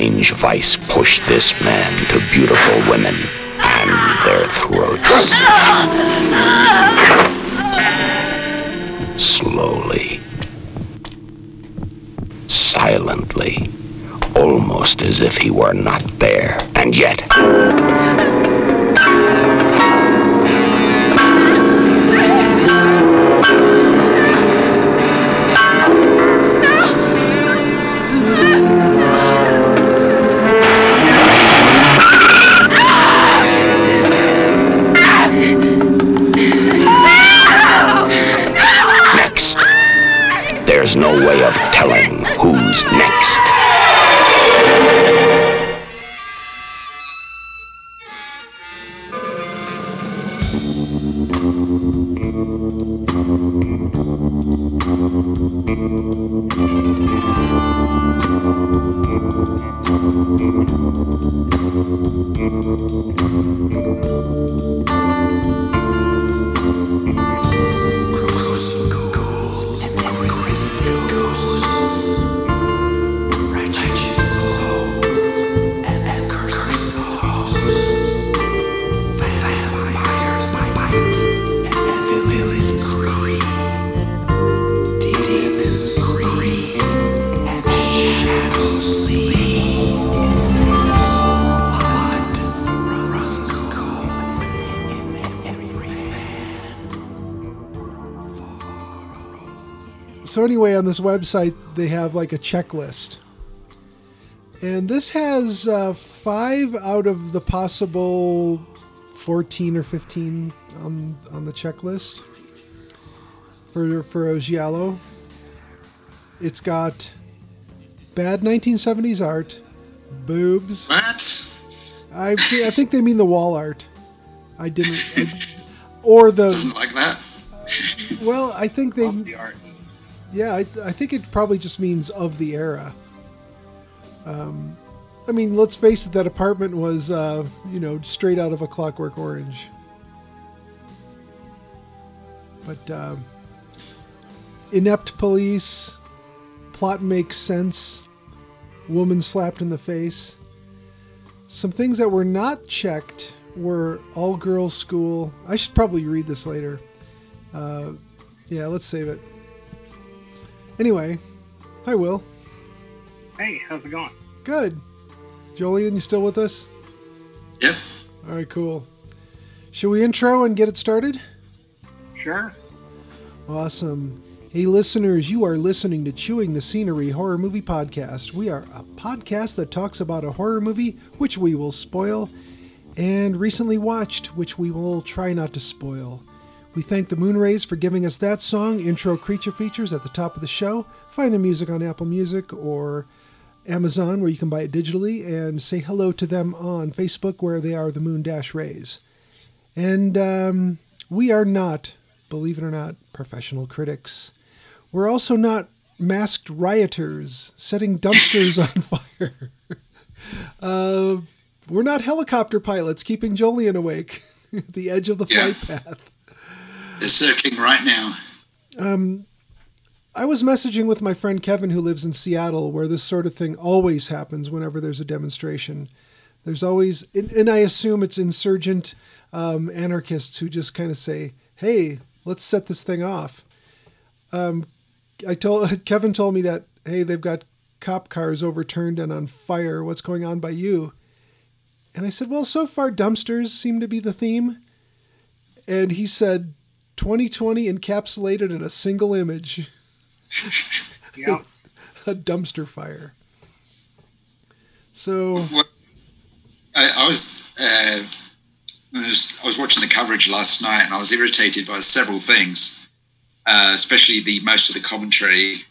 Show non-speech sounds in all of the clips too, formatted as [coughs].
strange vice pushed this man to beautiful women and their throats. Slowly, silently, almost as if he were not there, and yet. No way of telling who's next. This website they have like a checklist, and this has uh, five out of the possible fourteen or fifteen on on the checklist for for a giallo. It's got bad 1970s art, boobs. What? I I think they mean the wall art. I didn't, I, or the Doesn't like that. [laughs] well. I think they Love the art. Yeah, I, I think it probably just means of the era. Um, I mean, let's face it, that apartment was, uh, you know, straight out of a Clockwork Orange. But um, inept police, plot makes sense, woman slapped in the face. Some things that were not checked were all girls school. I should probably read this later. Uh, yeah, let's save it. Anyway, hi Will. Hey, how's it going? Good. Jolien, you still with us? Yep. All right, cool. Should we intro and get it started? Sure. Awesome. Hey, listeners, you are listening to Chewing the Scenery Horror Movie Podcast. We are a podcast that talks about a horror movie, which we will spoil, and recently watched, which we will try not to spoil. We thank the Moonrays for giving us that song, intro creature features at the top of the show. Find their music on Apple Music or Amazon, where you can buy it digitally, and say hello to them on Facebook, where they are the Moon Dash Rays. And um, we are not, believe it or not, professional critics. We're also not masked rioters setting dumpsters on [laughs] fire. [laughs] Uh, we're not helicopter pilots keeping Jolien awake at [laughs] the edge of the Yeah. flight path. They're circling right now. Um, I was messaging with my friend Kevin, who lives in Seattle, where this sort of thing always happens whenever there's a demonstration. There's always, and I assume it's insurgent um, anarchists who just kind of say, "Hey, let's set this thing off." Um, I told [laughs] Kevin told me that, "Hey, they've got cop cars overturned and on fire. What's going on by you?" And I said, "Well, so far dumpsters seem to be the theme." And he said, "2020 encapsulated in a single image." [laughs] Yeah. [laughs] a dumpster fire. So What- I, I was, uh, I was I was watching the coverage last night, and I was irritated by several things, uh, especially the most of the commentary.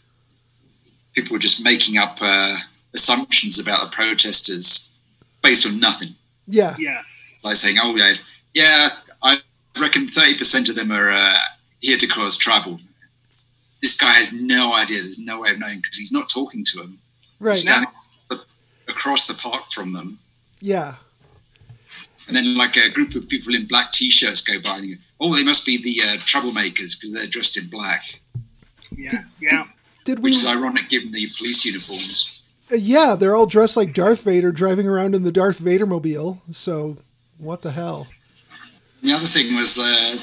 People were just making up uh, assumptions about the protesters based on nothing, yeah, Yeah. like saying, "Oh yeah, yeah, I reckon thirty percent of them are uh, here to cause trouble." This guy has no idea. There's no way of knowing because he's not talking to them. right, standing across the park from them, yeah, and then like a group of people in black t-shirts go by, and you go, oh, they must be the uh, troublemakers because they're dressed in black, Yeah. Yeah. Did we? which is ironic given the police uniforms. Uh, yeah, they're all dressed like Darth Vader, driving around in the Darth Vader mobile. So, what the hell? The other thing was uh,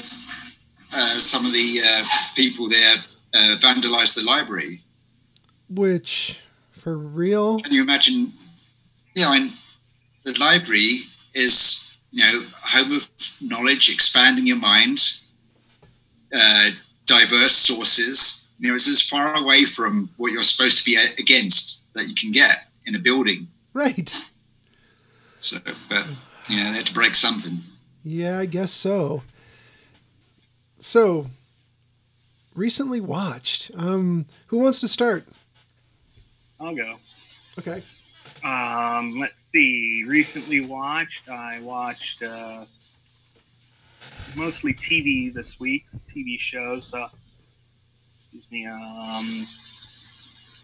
uh, some of the uh, people there uh, vandalized the library. Which, for real? Can you imagine? Yeah, I mean, the library is you know home of knowledge, expanding your mind, uh, diverse sources. You know, it's as far away from what you're supposed to be against that you can get in a building. Right. So, but you know, they had to break something. Yeah, I guess so. So, recently watched. Um, who wants to start? I'll go. Okay. Um, let's see. Recently watched. I watched uh, mostly TV this week. TV shows. Uh, excuse me. Um,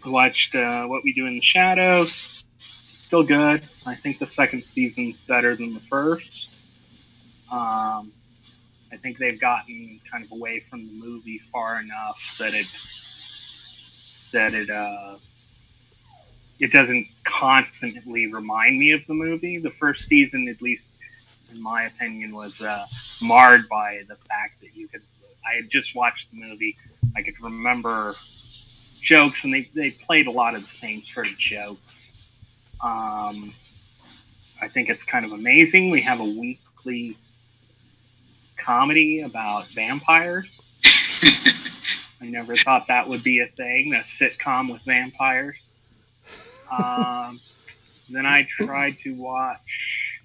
I watched uh, What We Do in the Shadows. Still good. I think the second season's better than the first. Um, I think they've gotten kind of away from the movie far enough that it that it uh, it doesn't constantly remind me of the movie. The first season, at least in my opinion, was uh, marred by the fact that you could. I had just watched the movie. I could remember jokes, and they, they played a lot of the same sort of jokes. Um, I think it's kind of amazing. We have a weekly comedy about vampires. [laughs] I never thought that would be a thing, a sitcom with vampires. Um, then I tried to watch.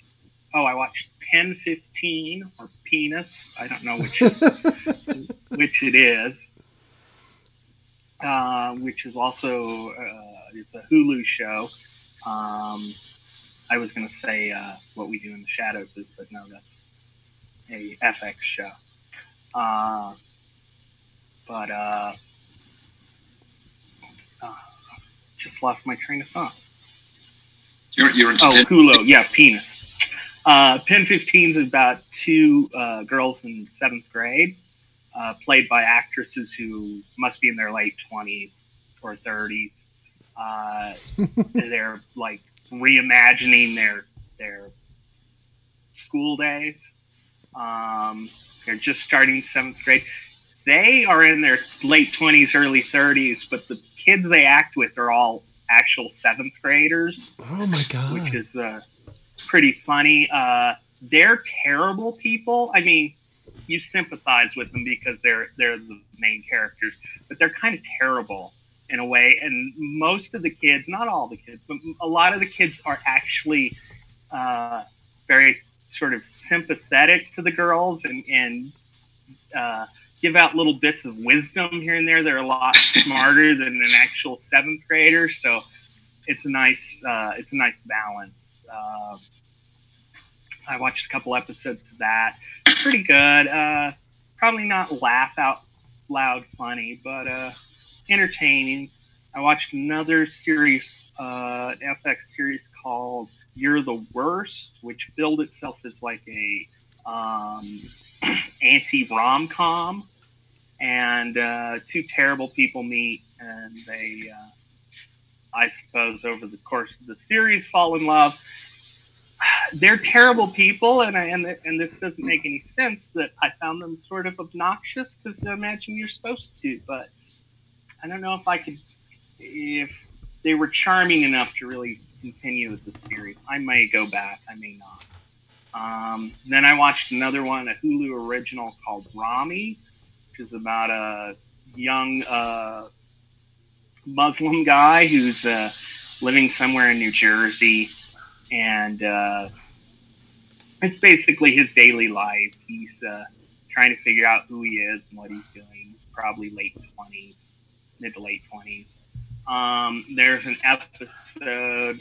Oh, I watched Pen Fifteen or Penis. I don't know which [laughs] which it is. Uh, which is also uh, it's a Hulu show. Um, I was going to say uh, what we do in the shadows is, but no, that's a FX show. Uh, but uh, uh, just lost my train of thought. You're, you're oh, Hulu, yeah, penis. Uh, Pen 15 is about two uh, girls in seventh grade, uh, played by actresses who must be in their late 20s or 30s. Uh, [laughs] they're like reimagining their their school days. Um, they're just starting seventh grade. They are in their late 20s, early 30s, but the kids they act with are all actual seventh graders. Oh my god! Which is uh, pretty funny. Uh, they're terrible people. I mean, you sympathize with them because they're they're the main characters, but they're kind of terrible in a way. And most of the kids, not all the kids, but a lot of the kids are actually uh, very sort of sympathetic to the girls and and uh, give out little bits of wisdom here and there. They're a lot [laughs] smarter than an actual seventh grader, so it's a nice uh, it's a nice balance. Uh, I watched a couple episodes of that. Pretty good. Uh, probably not laugh out loud funny, but uh, entertaining. I watched another series, uh, FX series called "You're the Worst," which billed itself as like a um, [clears throat] anti rom com, and uh, two terrible people meet, and they, uh, I suppose, over the course of the series, fall in love. [sighs] They're terrible people, and I, and and this doesn't make any sense. That I found them sort of obnoxious because I imagine you're supposed to, but I don't know if I could if they were charming enough to really continue with the series. I may go back, I may not. Um, then I watched another one, a Hulu original called Ramy, which is about a young uh, Muslim guy who's uh, living somewhere in New Jersey, and uh, it's basically his daily life. He's uh, trying to figure out who he is and what he's doing. He's probably late twenties, mid to late twenties. Um, there's an episode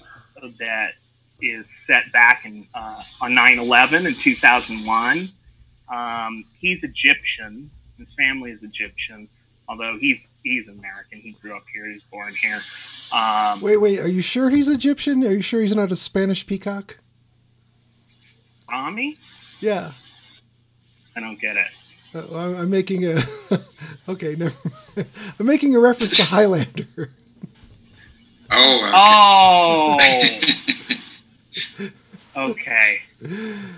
that is set back in uh, on 9/11 in 2001. Um, he's Egyptian. His family is Egyptian, although he's he's American. He grew up here. He's born here. Um, wait, wait. Are you sure he's Egyptian? Are you sure he's not a Spanish peacock? Ramy? Yeah. I don't get it. Uh, I'm making a [laughs] okay. Never. I'm making a reference to Highlander. Oh. Oh. [laughs] okay.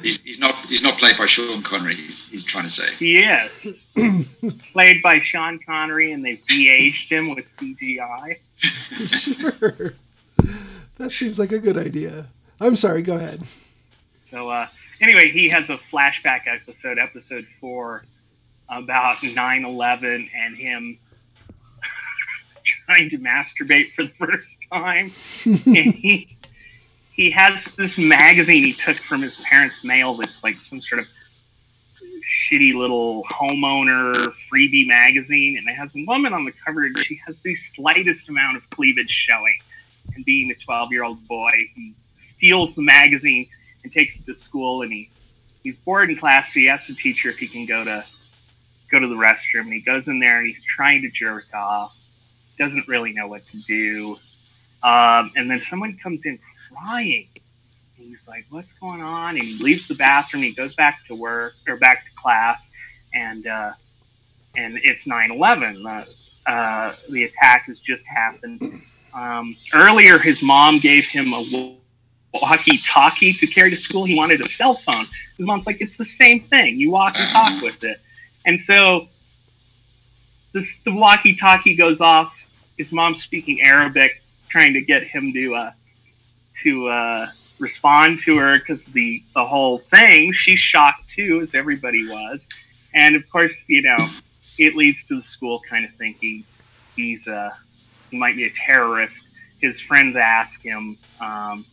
He's, he's not he's not played by Sean Connery. He's, he's trying to say. He is. [clears throat] Played by Sean Connery, and they've de-aged him with CGI. sure. That seems like a good idea. I'm sorry, go ahead. So uh, anyway, he has a flashback episode, episode four, about 9/11 and him trying to masturbate for the [laughs] first time. and he he has this magazine he took from his parents' mail that's like some sort of shitty little homeowner freebie magazine, and it has a woman on the cover, and she has the slightest amount of cleavage showing. And being a 12 year old boy, he steals the magazine and takes it to school, and he's he's bored in class, so he asks the teacher if he can go to go to the restroom. And he goes in there and he's trying to jerk off, doesn't really know what to do. Um, and then someone comes in crying. And he's like, "What's going on?" And he leaves the bathroom. He goes back to work or back to class, and uh, and it's 9/11. The uh, the attack has just happened. Um, earlier, his mom gave him a walkie-talkie to carry to school. He wanted a cell phone. His mom's like, "It's the same thing. You walk and talk with it." And so this, the walkie-talkie goes off. His mom's speaking Arabic, trying to get him to uh, to uh, respond to her because the the whole thing. She's shocked too, as everybody was, and of course, you know, it leads to the school kind of thinking he's uh, he might be a terrorist. His friends ask him, um,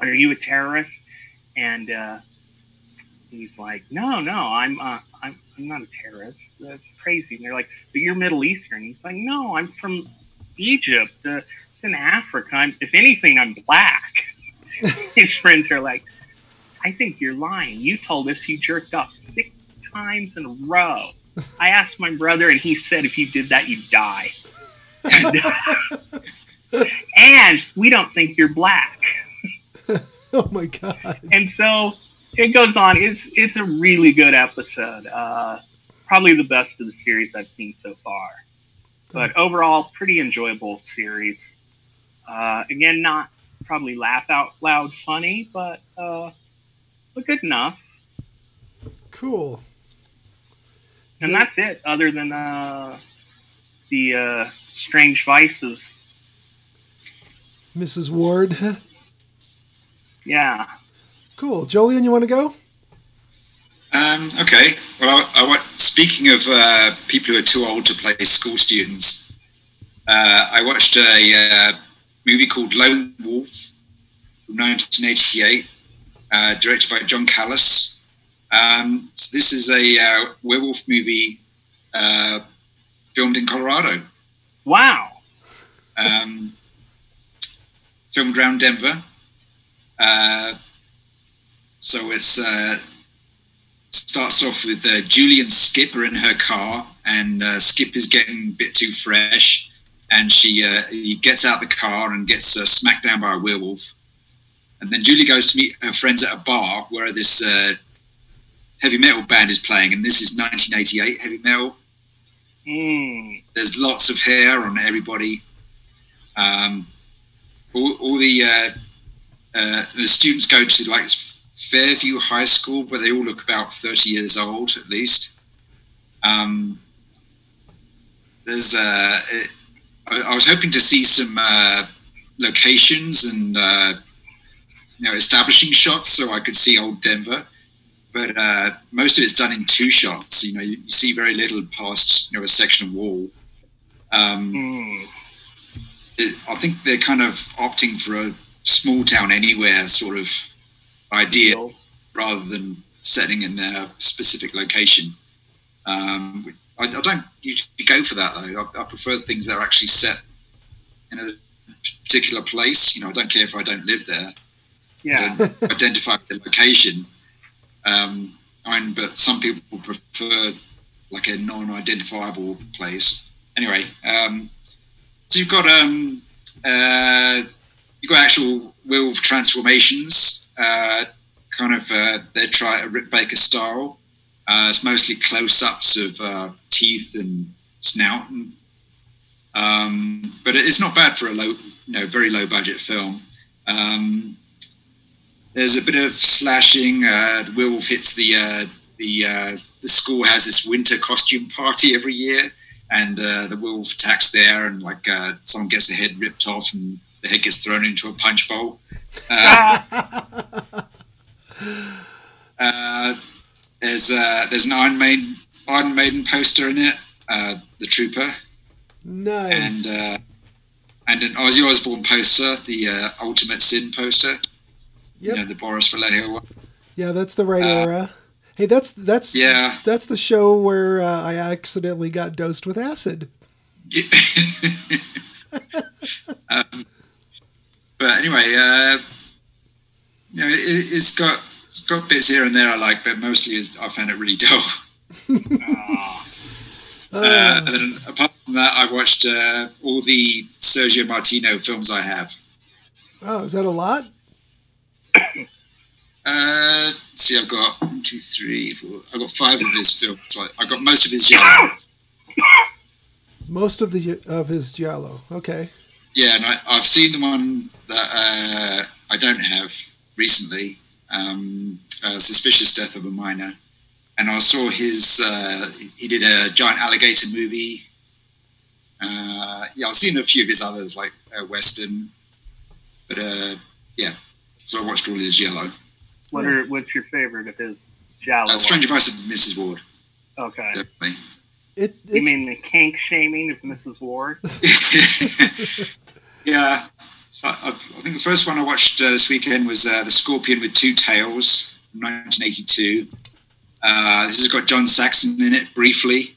"Are you a terrorist?" And uh, he's like, "No, no, I'm uh, I'm I'm not a terrorist. That's crazy." And they're like, "But you're Middle Eastern." He's like, "No, I'm from Egypt. Uh, it's in Africa. I'm, if anything, I'm black." [laughs] His friends are like, "I think you're lying. You told us you jerked off six times in a row." [laughs] I asked my brother, and he said if you did that, you'd die. And, [laughs] and we don't think you're black. Oh my god. And so it goes on. It's it's a really good episode. Uh, probably the best of the series I've seen so far. But overall, pretty enjoyable series. Uh, again, not probably laugh out loud funny, but uh, but good enough. Cool. And that's it. Other than uh, the uh, strange vices. Mrs. Ward. [laughs] Yeah. Cool. Jolien, you want to go? Um, okay. Well, I, I, wa- speaking of uh, people who are too old to play school students, uh, I watched a uh, movie called Lone Wolf from 1988, uh, directed by John Callas. Um, so this is a uh, werewolf movie uh, filmed in Colorado, Wow. um, filmed around Denver. So it's uh, starts off with uh, Julie and Skip are in her car, and uh, Skip is getting a bit too fresh, and she uh, he gets out the car and gets uh, smacked down by a werewolf, and then Julie goes to meet her friends at a bar where this uh, heavy metal band is playing, and this is 1988 heavy metal. Mm. There's lots of hair on everybody. Um, all, all the uh, uh, the students go to like Fairview High School, where they all look about 30 years old at least. Um, there's, uh, it, I, I was hoping to see some uh, locations and uh, you know establishing shots so I could see old Denver, but uh, most of it's done in two shots. You know, you, you see very little past you know a section of wall. Um, Mm. it, I think they're kind of opting for a small town anywhere sort of idea rather than setting in a specific location. Um, I, I don't usually go for that though. I, I prefer things that are actually set in a particular place. You know, I don't care if I don't live there. yeah. [laughs] Identify the location. Um, I mean, but some people prefer like a non-identifiable place. Anyway, um, so you've got um, uh, you've got actual werewolf transformations, uh, kind of uh, they try a Rick Baker style. Uh, it's mostly close-ups of uh, teeth and snout, and, um, but it's not bad for a low you know very low budget film. Um, there's a bit of slashing. Uh, the werewolf hits the the the school has this winter costume party every year, and the werewolf attacks there, and like someone gets the head ripped off, and the head gets thrown into a punch bowl. [laughs] Uh, uh, there's uh, there's an Iron Maiden Iron Maiden poster in it, uh, the Trooper, Nice. and uh, and an Ozzy Osbourne poster, the uh, Ultimate Sin poster. Yep. You know, the Boris Vallejo one. yeah, that's the right era. Hey, that's that's Yeah. that's the show where uh, I accidentally got dosed with acid. [laughs] um, but anyway, uh, you know, it, it's got it's got bits here and there I like, but mostly is I found it really [laughs] dull. [laughs] Uh, Uh, and then apart from that, I've watched uh, all the Sergio Martino films I have. oh, is that a lot? [coughs] Uh, let's see, I've got one, two, three, four. I've got five of his films. I, I got most of his giallo. Most of the of his giallo. Okay. Yeah, and I, I've seen the one that uh, I don't have recently, um, uh, Suspicious Death of a Minor. And I saw his, uh, he did a giant alligator movie. Uh, yeah, I've seen a few of his others, like uh, Western. But uh, yeah, so I watched all his giallo. What are what's your favorite of his Giallo? Uh, Strange Advice of Mrs. Ward, Okay. definitely. It, You mean the kink shaming of Mrs. Ward? [laughs] yeah. So I, I think the first one I watched uh, this weekend was uh, The Scorpion with Two Tails from 1982. Uh, this has got John Saxon in it briefly.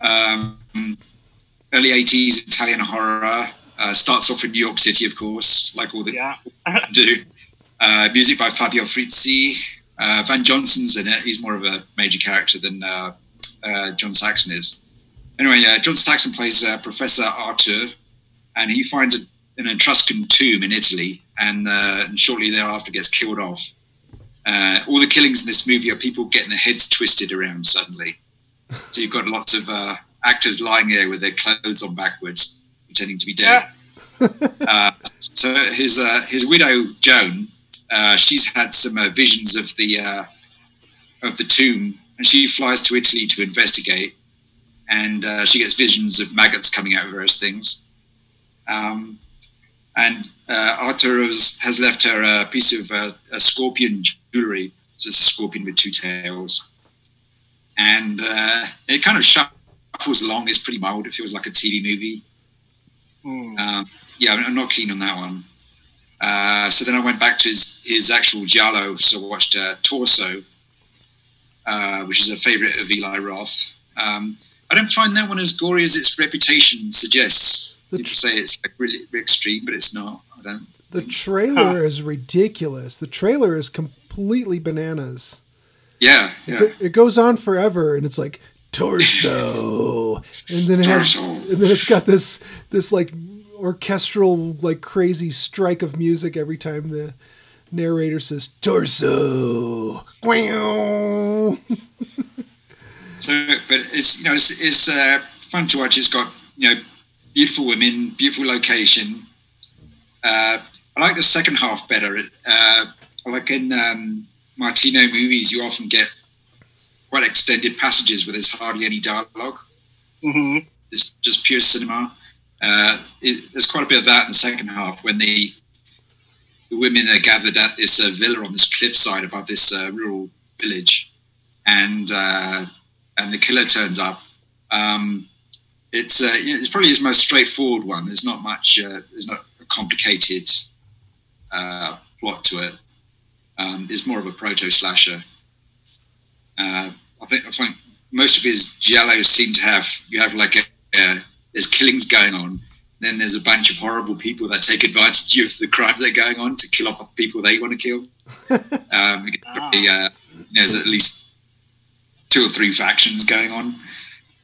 Um, early 80s Italian horror. Uh, starts off in New York City, of course, like all the Yeah. [laughs] do. Uh, music by Fabio Frizzi. Uh, Van Johnson's in it. He's more of a major character than uh, uh, John Saxon is. Anyway, uh, John Saxon plays uh, Professor Arthur, and he finds a, an Etruscan tomb in Italy, and, uh, and shortly thereafter gets killed off. Uh, all the killings in this movie are people getting their heads twisted around suddenly. So you've got lots of uh, actors lying there with their clothes on backwards, pretending to be dead. Uh, so his uh, his widow Joan, uh, she's had some uh, visions of the uh, of the tomb, and she flies to Italy to investigate, and uh, she gets visions of maggots coming out of various things. Um, and uh, Arthur has, has left her a piece of uh, a scorpion jewelry. So it's a scorpion with two tails, and uh, it kind of shuffles along. It's pretty mild. It feels like a TV movie. Um, yeah, I'm- not keen on that one. Uh, so then I went back to his, his actual Giallo, so I watched uh, Torso, uh, which is a favourite of Eli Roth. Um, I don't find that one as gory as its reputation suggests. The People say it's like really extreme, but it's not. I don't. the trailer is ridiculous. The trailer is completely bananas. Yeah, It, yeah. go- it goes on forever, and it's like torso, [laughs] and then it has, and then it's got this this like orchestral like crazy strike of music every time the narrator says torso. [laughs] So, but it's you know it's, it's uh, fun to watch. It's got you know beautiful women, beautiful location. Uh, I like the second half better. Uh, like in um, Martino movies, you often get quite extended passages where there's hardly any dialogue. hmm It's just pure cinema. Uh, it, there's quite a bit of that in the second half when the the women are gathered at this uh, villa on this cliffside above this uh, rural village, and uh, and the killer turns up. Um, it's uh, you know, it's probably his most straightforward one. There's not much. Uh, there's not a complicated uh, plot to it. Um, it's more of a proto slasher. Uh, I think I think most of his giallos seem to have you have like a, uh, there's killings going on. Then there's a bunch of horrible people that take advantage of the crimes that are going on to kill off people they want to kill. [laughs] um, probably, uh, there's at least two or three factions going on.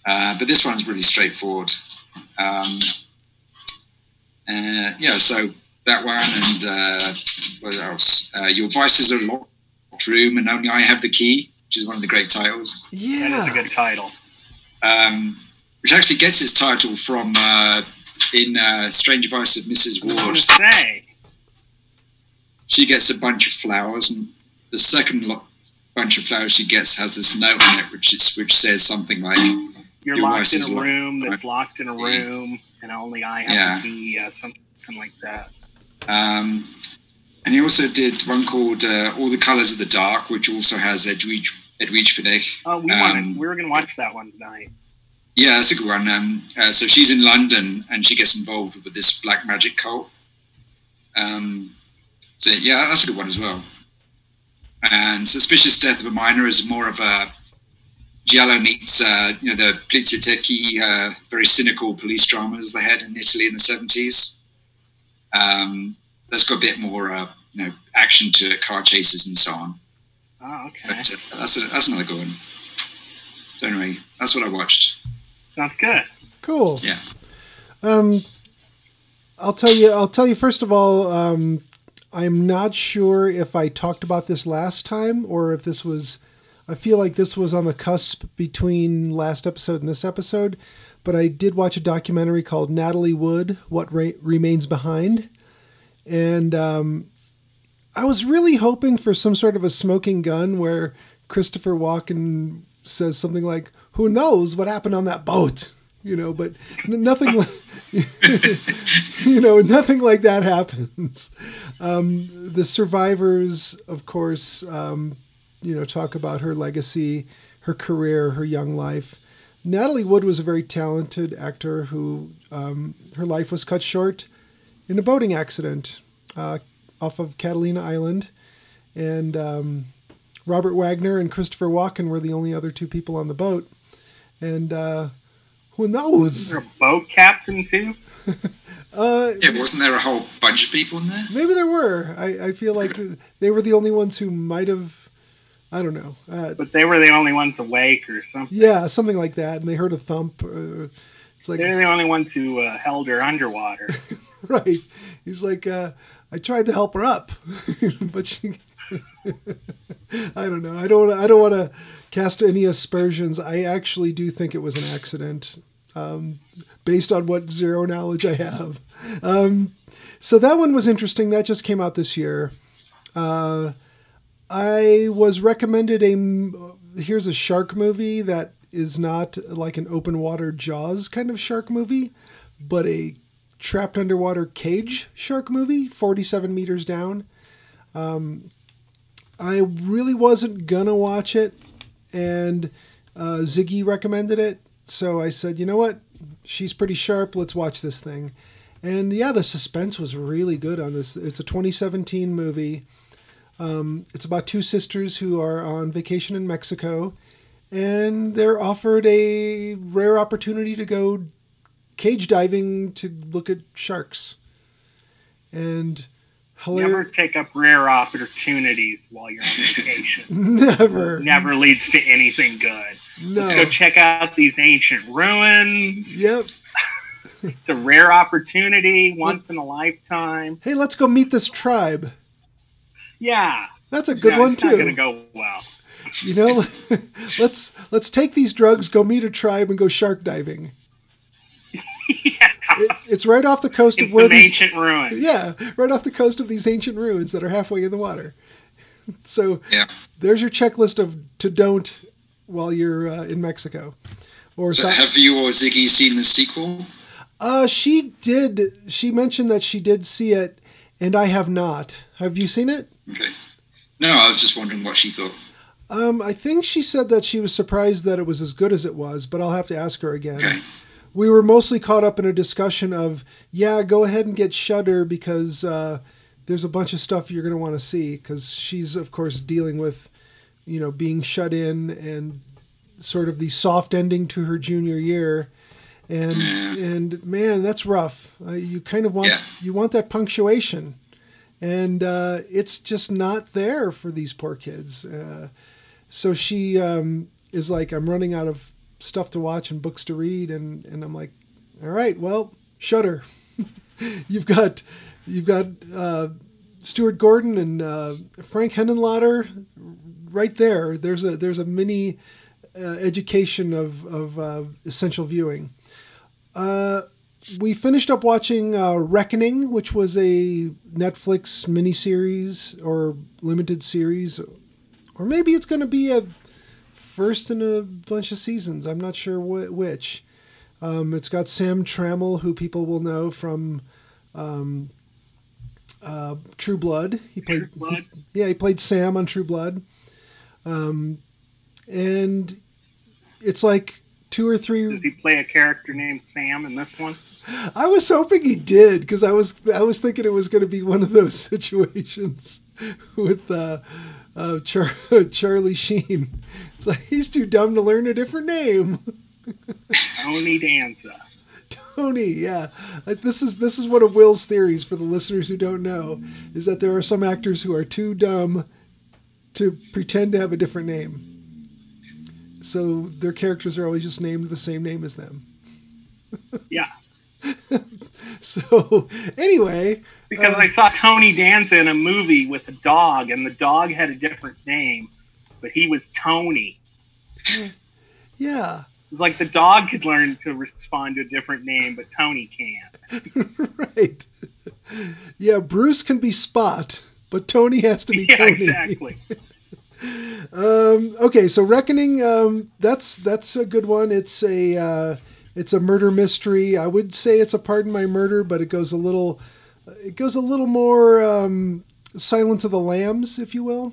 Uh, but this one's really straightforward. Um, uh, yeah, so that one and uh, what else? Uh, Your Vices Are Locked Room and Only I Have the Key, which is one of the great titles Yeah. That is a good title. um, which actually gets its title from uh, in uh, Strange Advice of Mrs. I Ward, going to say. she gets a bunch of flowers, and the second lo- bunch of flowers she gets has this note on it, which is, which says something like, You're Your locked in a locked. room that's locked in a room, and only I have Yeah. the key, uh, something, something like that. um, and he also did one called uh, All the Colors of the Dark, which also has Edwidge Edwidge Fenech. Oh, we Um, wanted, we were going to watch that one tonight. Yeah, that's a good one. Um, uh, so she's in London and she gets involved with this black magic cult. Um, so yeah, that's a good one as well. And Suspicious Death of a Minor is more of a Giallo meets, uh, you know, the Poliziotteschi, uh, very cynical police dramas they had in Italy in the seventies. Um, that's got a bit more, uh, you know, action to it, car chases and so on. Oh, okay. But uh, that's a, that's another good one. So anyway, that's what I watched. Sounds good. Cool. Yeah. Um, I'll tell you. I'll tell you first of all. Um, I'm not sure if I talked about this last time or if this was. I feel like this was on the cusp between last episode and this episode, but I did watch a documentary called Natalie Wood: What Re- Remains Behind, and um, I was really hoping for some sort of a smoking gun where Christopher Walken says something like, "Who knows what happened on that boat?" You know, but nothing. like [laughs] you know, nothing like that happens. Um, the survivors, of course, um, you know, talk about her legacy, her career, her young life. Natalie Wood was a very talented actor who um, her life was cut short in a boating accident uh, off of Catalina Island, and um, Robert Wagner and Christopher Walken were the only other two people on the boat. And uh, who Is knows? there a boat captain too? [laughs] Uh, Yeah, wasn't there a whole bunch of people in there? Maybe there were. I, I feel like they were the only ones who might have. I don't know. Uh, But they were the only ones awake or something. yeah, something like that. And they heard a thump. Uh, it's like They're the only ones who uh, held her underwater. [laughs] right. He's like, uh, I tried to help her up, [laughs] but she. [laughs] I don't know. I don't. I don't want to cast any aspersions. I actually do think it was an accident, um, based on what zero knowledge I have. Um, so that one was interesting. That just came out this year. I was recommended a. Here's a shark movie that is not like an open water Jaws kind of shark movie, but a trapped underwater cage shark movie, 47 meters down. Um, I really wasn't gonna watch it, and uh, Ziggy recommended it, so I said, you know what, she's pretty sharp. Let's watch this thing. And yeah, the suspense was really good on this. It's a 2017 movie. Um, it's about two sisters who are on vacation in Mexico, and they're offered a rare opportunity to go cage diving to look at sharks. And Never take up rare opportunities while you're on vacation. [laughs] Never. Never leads to anything good. No. Let's go check out these ancient ruins. Yep. [laughs] It's a rare opportunity, once in a lifetime. Hey, let's go meet this tribe. Yeah. That's a good Yeah, one it's not too. gonna go well. [laughs] You know, [laughs] let's let's take these drugs, go meet a tribe, and go shark diving. [laughs] yeah. It, it's right off the coast In of where these. ancient ruins. Yeah, right off the coast of these ancient ruins that are halfway in the water. So Yeah. there's your checklist of to don't while you're uh, in Mexico. Or So South- have you or Ziggy seen the sequel? uh, she did. She mentioned that she did see it, and I have not. Have you seen it? Okay. No, I was just wondering what she thought. Um, I think she said that she was surprised that it was as good as it was, but I'll have to ask her again. Okay. We were mostly caught up in a discussion of, yeah, go ahead and get Shudder because uh, there's a bunch of stuff you're going to want to see because she's, of course, dealing with, you know, being shut in and sort of the soft ending to her junior year. And Yeah. and man, that's rough. Uh, you kind of want Yeah. you want that punctuation, and uh, it's just not there for these poor kids. Uh, so she um, is like, I'm running out of stuff to watch and books to read, and, and I'm like, all right, well, Shudder. [laughs] you've got you've got uh, Stuart Gordon and uh, Frank Henenlotter right there. There's a there's a mini uh, education of of uh, essential viewing. Uh, we finished up watching uh, Reckoning, which was a Netflix miniseries or limited series, or maybe it's going to be a first in a bunch of seasons. I'm not sure wh- which. Um, it's got Sam Trammell, who people will know from um, uh, True Blood. He played, True Blood. He, yeah, he played Sam on True Blood. Um, and it's like two or three. Does he play a character named Sam in this one? I was hoping he did because I was I was thinking it was going to be one of those [laughs] situations with uh, uh, Char- [laughs] Charlie Sheen. It's like he's too dumb to learn a different name. [laughs] Tony Danza. Tony, yeah. Like, This is this is one of Will's theories for the listeners who don't know is that there are some actors who are too dumb to pretend to have a different name. So their characters are always just named the same name as them. Yeah. [laughs] So anyway, Because Uh, I saw Tony Danza in a movie with a dog, and the dog had a different name, but he was Tony. yeah, It's like the dog could learn to respond to a different name, but Tony can't. [laughs] right. Yeah, Bruce can be Spot, but Tony has to be [laughs] Yeah, Tony. exactly. Um, okay, so Reckoning, um, that's that's a good one. It's a uh, it's a murder mystery. I would say it's a Pardon My Murder, but it goes a little it goes a little more um, Silence of the Lambs, if you will,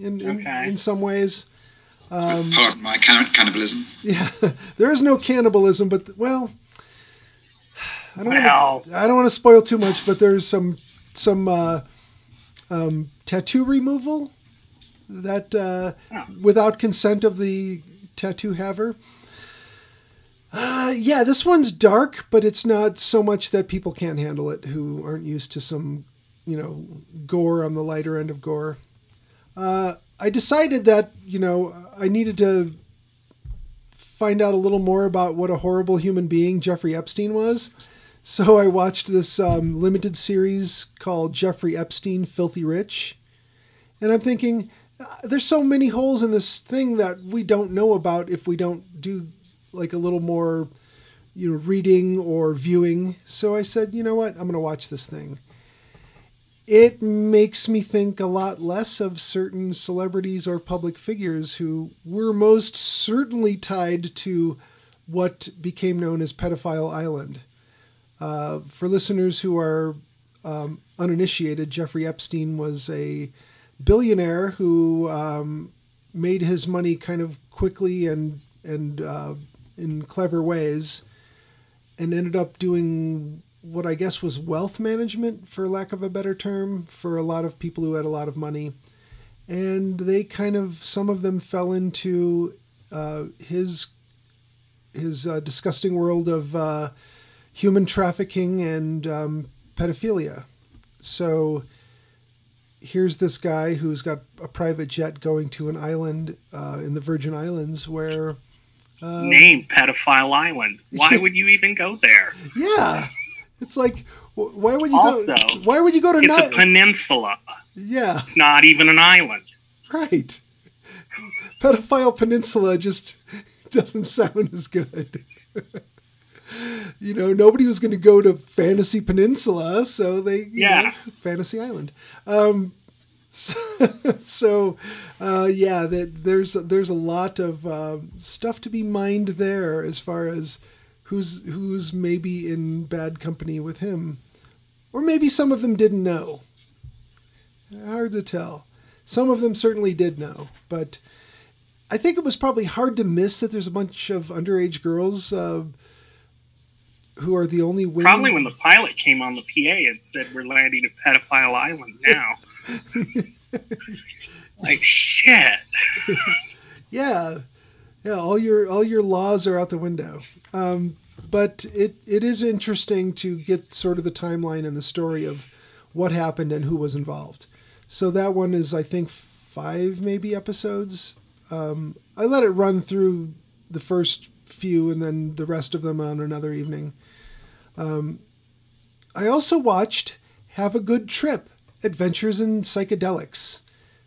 in in, Okay. in some ways. Um, Pardon my can- cannibalism. Yeah, [laughs] there is no cannibalism, but well, I don't Well. wanna, I don't want to spoil too much, but there's some some uh, um, tattoo removal that uh, Oh. without consent of the tattoo haver. Uh, yeah, this one's dark, but it's not so much that people can't handle it who aren't used to some, you know, gore on the lighter end of gore. Uh, I decided that you know I needed to find out a little more about what a horrible human being Jeffrey Epstein was. So I watched this um, limited series called Jeffrey Epstein Filthy Rich. And I'm thinking, uh, there's so many holes in this thing that we don't know about if we don't do like a little more, you know, reading or viewing. So I said, you know what? I'm going to watch this thing. It makes me think a lot less of certain celebrities or public figures who were most certainly tied to what became known as Pedophile Island. Uh, for listeners who are um, uninitiated, Jeffrey Epstein was a billionaire who um, made his money kind of quickly and and uh, in clever ways, and ended up doing what I guess was wealth management, for lack of a better term, for a lot of people who had a lot of money, and they kind of some of them fell into uh, his his uh, disgusting world of uh, human trafficking and um, pedophilia. So here's this guy who's got a private jet going to an island uh, in the Virgin Islands where, uh, Name Pedophile Island. Why would you even go there? yeah, it's like wh- why would you Also, go? Why would you go to? It's a peninsula, yeah, not even an island. right. Pedophile Peninsula just [laughs] doesn't sound as good. [laughs] you know, nobody was going to go to Fantasy Peninsula, so they, you Yeah. know, Fantasy Island. Um, so, [laughs] so uh, yeah, that there's there's a lot of uh, stuff to be mined there as far as who's who's maybe in bad company with him, or maybe some of them didn't know. Hard to tell. Some of them certainly did know, but I think it was probably hard to miss that there's a bunch of underage girls uh, who are the only women. Probably when the pilot came on the PA and said we're landing at Pedophile Island now. [laughs] like shit. [laughs] yeah, yeah. All your all your laws are out the window. Um, but it it is interesting to get sort of the timeline and the story of what happened and who was involved. So that one is, I think, five maybe episodes. Um, I let it run through the first few and then the rest of them on another evening. Um, I also watched Have a Good Trip Adventures in Psychedelics.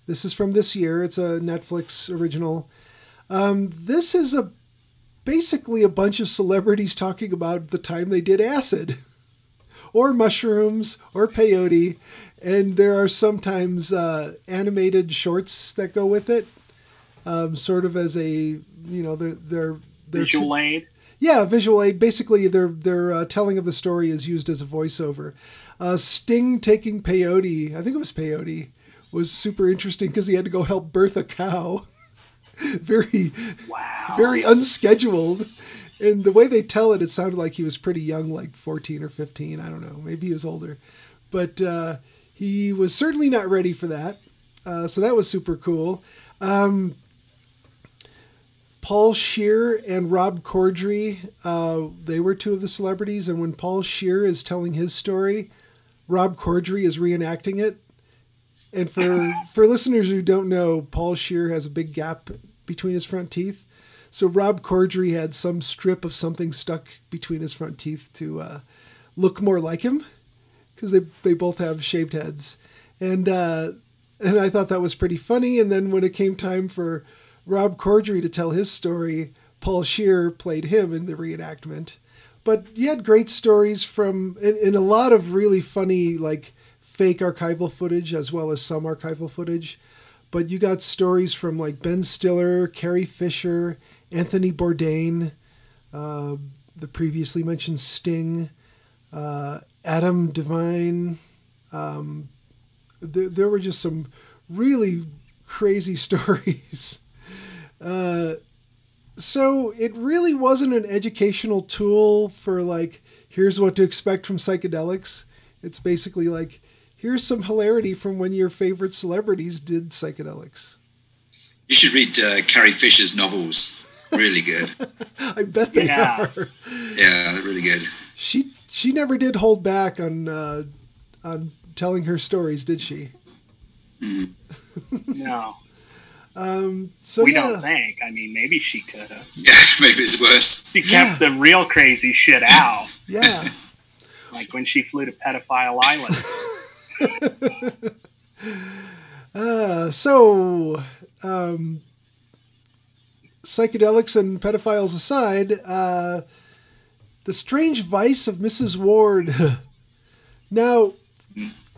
This is from this year. It's a Netflix original. Um, this is a basically a bunch of celebrities talking about the time they did acid [laughs] or mushrooms or peyote. And there are sometimes uh, animated shorts that go with it, um, sort of as a you know they're they're, they're Visual t- aid. Yeah, visual aid. Basically, their their uh, telling of the story is used as a voiceover. Uh, Sting taking peyote, I think it was peyote, was super interesting because he had to go help birth a cow. [laughs] very, wow. very unscheduled. And the way they tell it, it sounded like he was pretty young, like 14 or 15. I don't know. Maybe he was older. But uh, he was certainly not ready for that. Uh, so that was super cool. Um, Paul Scheer and Rob Corddry, uh, they were two of the celebrities. And when Paul Scheer is telling his story, Rob Corddry is reenacting it. And for for listeners who don't know, Paul Scheer has a big gap between his front teeth. So Rob Corddry had some strip of something stuck between his front teeth to uh, look more like him, because they they both have shaved heads, and uh, and I thought that was pretty funny. And then when it came time for Rob Corddry to tell his story, Paul Scheer played him in the reenactment. But you had great stories from, and, a lot of really funny, like fake archival footage as well as some archival footage. But you got stories from like Ben Stiller, Carrie Fisher, Anthony Bourdain, uh, the previously mentioned Sting, uh, Adam Devine. Um, there, there were just some really crazy [laughs] stories. Uh, so it really wasn't an educational tool for like, here's what to expect from psychedelics. It's basically like, here's some hilarity from when your favorite celebrities did psychedelics. You should read uh, Carrie Fisher's novels. Really good. [laughs] I bet they yeah. are. Yeah, really good. She she never did hold back on uh, on telling her stories, did she? Mm. no. Um, so we yeah. don't think. I mean, maybe she could have. Yeah, [laughs] maybe it's worse. She kept yeah. the real crazy shit out. Yeah. [laughs] like when she flew to Pedophile Island. [laughs] uh, so, um, psychedelics and pedophiles aside, uh, the strange vice of Mrs. Ward. now,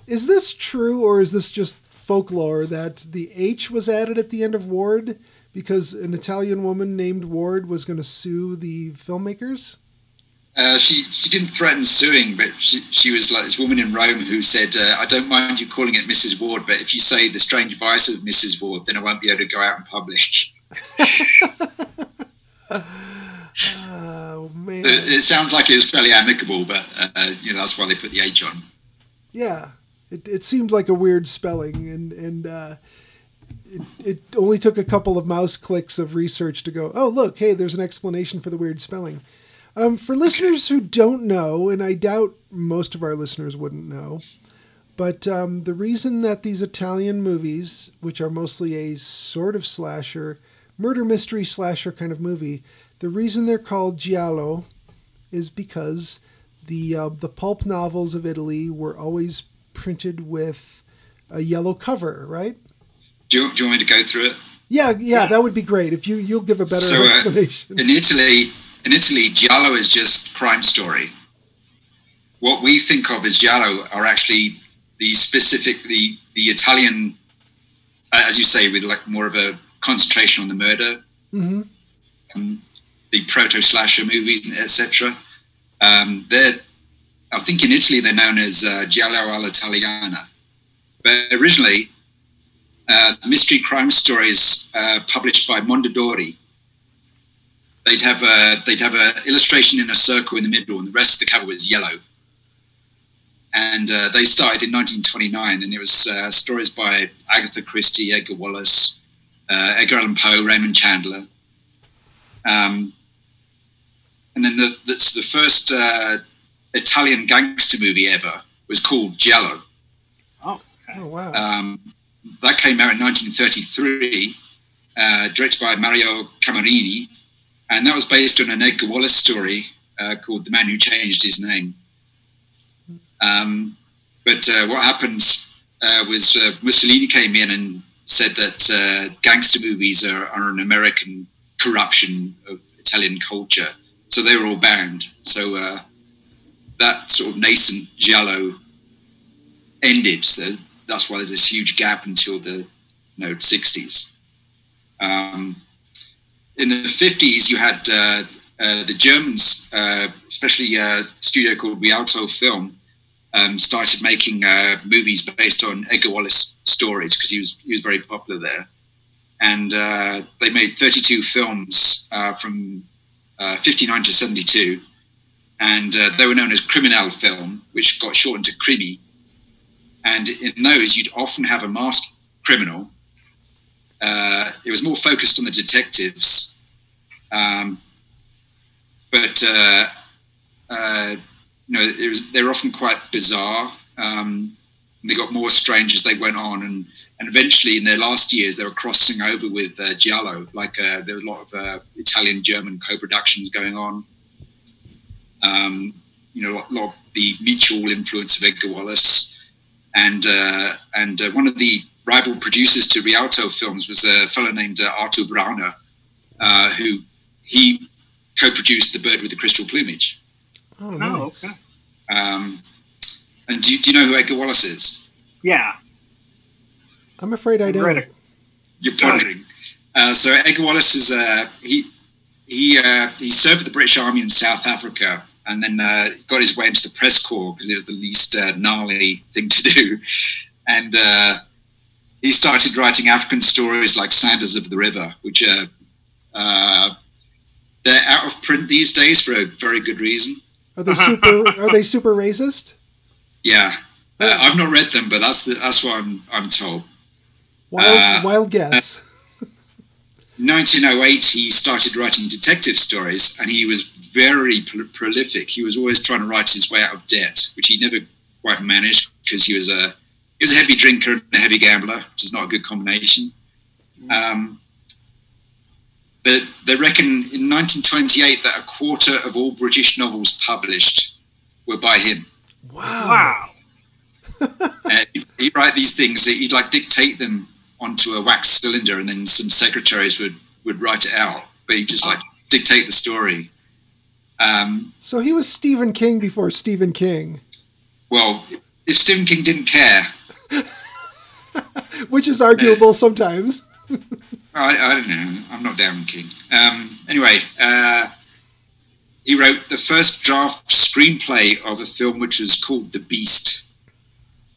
is this true or is this just folklore that the H was added at the end of Ward because an Italian woman named Ward was going to sue the filmmakers? Uh, she she didn't threaten suing, but she, she was like this woman in Rome who said, uh, "I don't mind you calling it Mrs. Ward, but if you say the strange vice of Mrs. Ward, then I won't be able to go out in public." [laughs] oh man! It, it, sounds like it was fairly amicable, but uh, you know that's why they put the H on. Yeah, it, it seemed like a weird spelling, and and uh, it, it only took a couple of mouse clicks of research to go, oh look, hey, there's an explanation for the weird spelling. Um, for listeners who don't know, and I doubt most of our listeners wouldn't know, but um, the reason that these Italian movies, which are mostly a sort of slasher, murder mystery slasher kind of movie, the reason they're called giallo is because the uh, the pulp novels of Italy were always printed with a yellow cover, right? Do you, do you want me to go through it? Yeah, yeah, yeah, that would be great if you you'll give a better so, uh, explanation. in Italy, in Italy, giallo is just crime story. What we think of as giallo are actually the specific the the Italian, uh, as you say, with like more of a concentration on the murder, mm-hmm. um, the proto slasher movies, etc. Um, they're I think in Italy they're known as uh, Giallo all'Italiana. But originally, uh, mystery crime stories uh, published by Mondadori. They'd have a they'd have an illustration in a circle in the middle, and the rest of the cover was yellow. And uh, they started in 1929, and it was uh, stories by Agatha Christie, Edgar Wallace, uh, Edgar Allan Poe, Raymond Chandler. Um, and then the, the, the first uh, Italian gangster movie ever was called Giallo. Oh, oh wow. Um, that came out in 1933, uh, directed by Mario Camerini, and that was based on an Edgar Wallace story uh, called The Man Who Changed His Name. Um, but uh, what happened uh, was uh, Mussolini came in and said that uh, gangster movies are, are, an American corruption of Italian culture. So they were all banned. So uh, that sort of nascent giallo ended. So that's why there's this huge gap until the you know, 60s. Um, in the 50s, you had uh, uh, the Germans, uh, especially a studio called Rialto Film, um, started making uh, movies based on Edgar Wallace stories because he was he was very popular there, and uh, they made 32 films uh, from 59 to 72, and they were known as Criminal film, which got shortened to Krimi. And in those, you'd often have a masked criminal. it was more focused on the detectives, um, but uh, uh, you know, was, they're often quite bizarre. Um, they got more strange as they went on, and and eventually in their last years they were crossing over with uh, giallo. Like uh, there were a lot of uh, Italian German co-productions going on. Um, you know, a lot of the mutual influence of Edgar Wallace, and uh, and uh, one of the rival producers to Rialto films was a fellow named uh, Artur Brauner, who he co-produced The Bird with the Crystal Plumage. Oh, nice. Oh, okay. Um, and do, do you know who Edgar Wallace is? Yeah. I'm afraid I don't. You're pondering. Uh, so Edgar Wallace is uh, he he uh, he served the British Army in South Africa and then uh, got his way into the press corps because it was the least uh, gnarly thing to [laughs] do, and uh, he started writing African stories like Sanders of the River, which are they're out of print these days for a very good reason. Are they super? are they super racist? Yeah, uh, I've not read them, but that's the, that's what I'm I'm told. Wild, uh, wild guess. Uh, 1908, he started writing detective stories, and he was very pro- prolific. He was always trying to write his way out of debt, which he never quite managed because he was a he was a heavy drinker and a heavy gambler, which is not a good combination. Mm. Um, but they reckon in 1928 that a quarter of all British novels published were by him. Wow. Wow. [laughs] uh, he'd write these things, he'd like dictate them onto a wax cylinder, and then some secretaries would, would write it out. But he'd just like dictate the story. Um, so he was Stephen King before Stephen King. Well, if Stephen King didn't care, [laughs] which is arguable uh, sometimes. [laughs] I, I, don't know. I'm not Darren King. Um, anyway, uh, he wrote the first draft screenplay of a film which was called The Beast,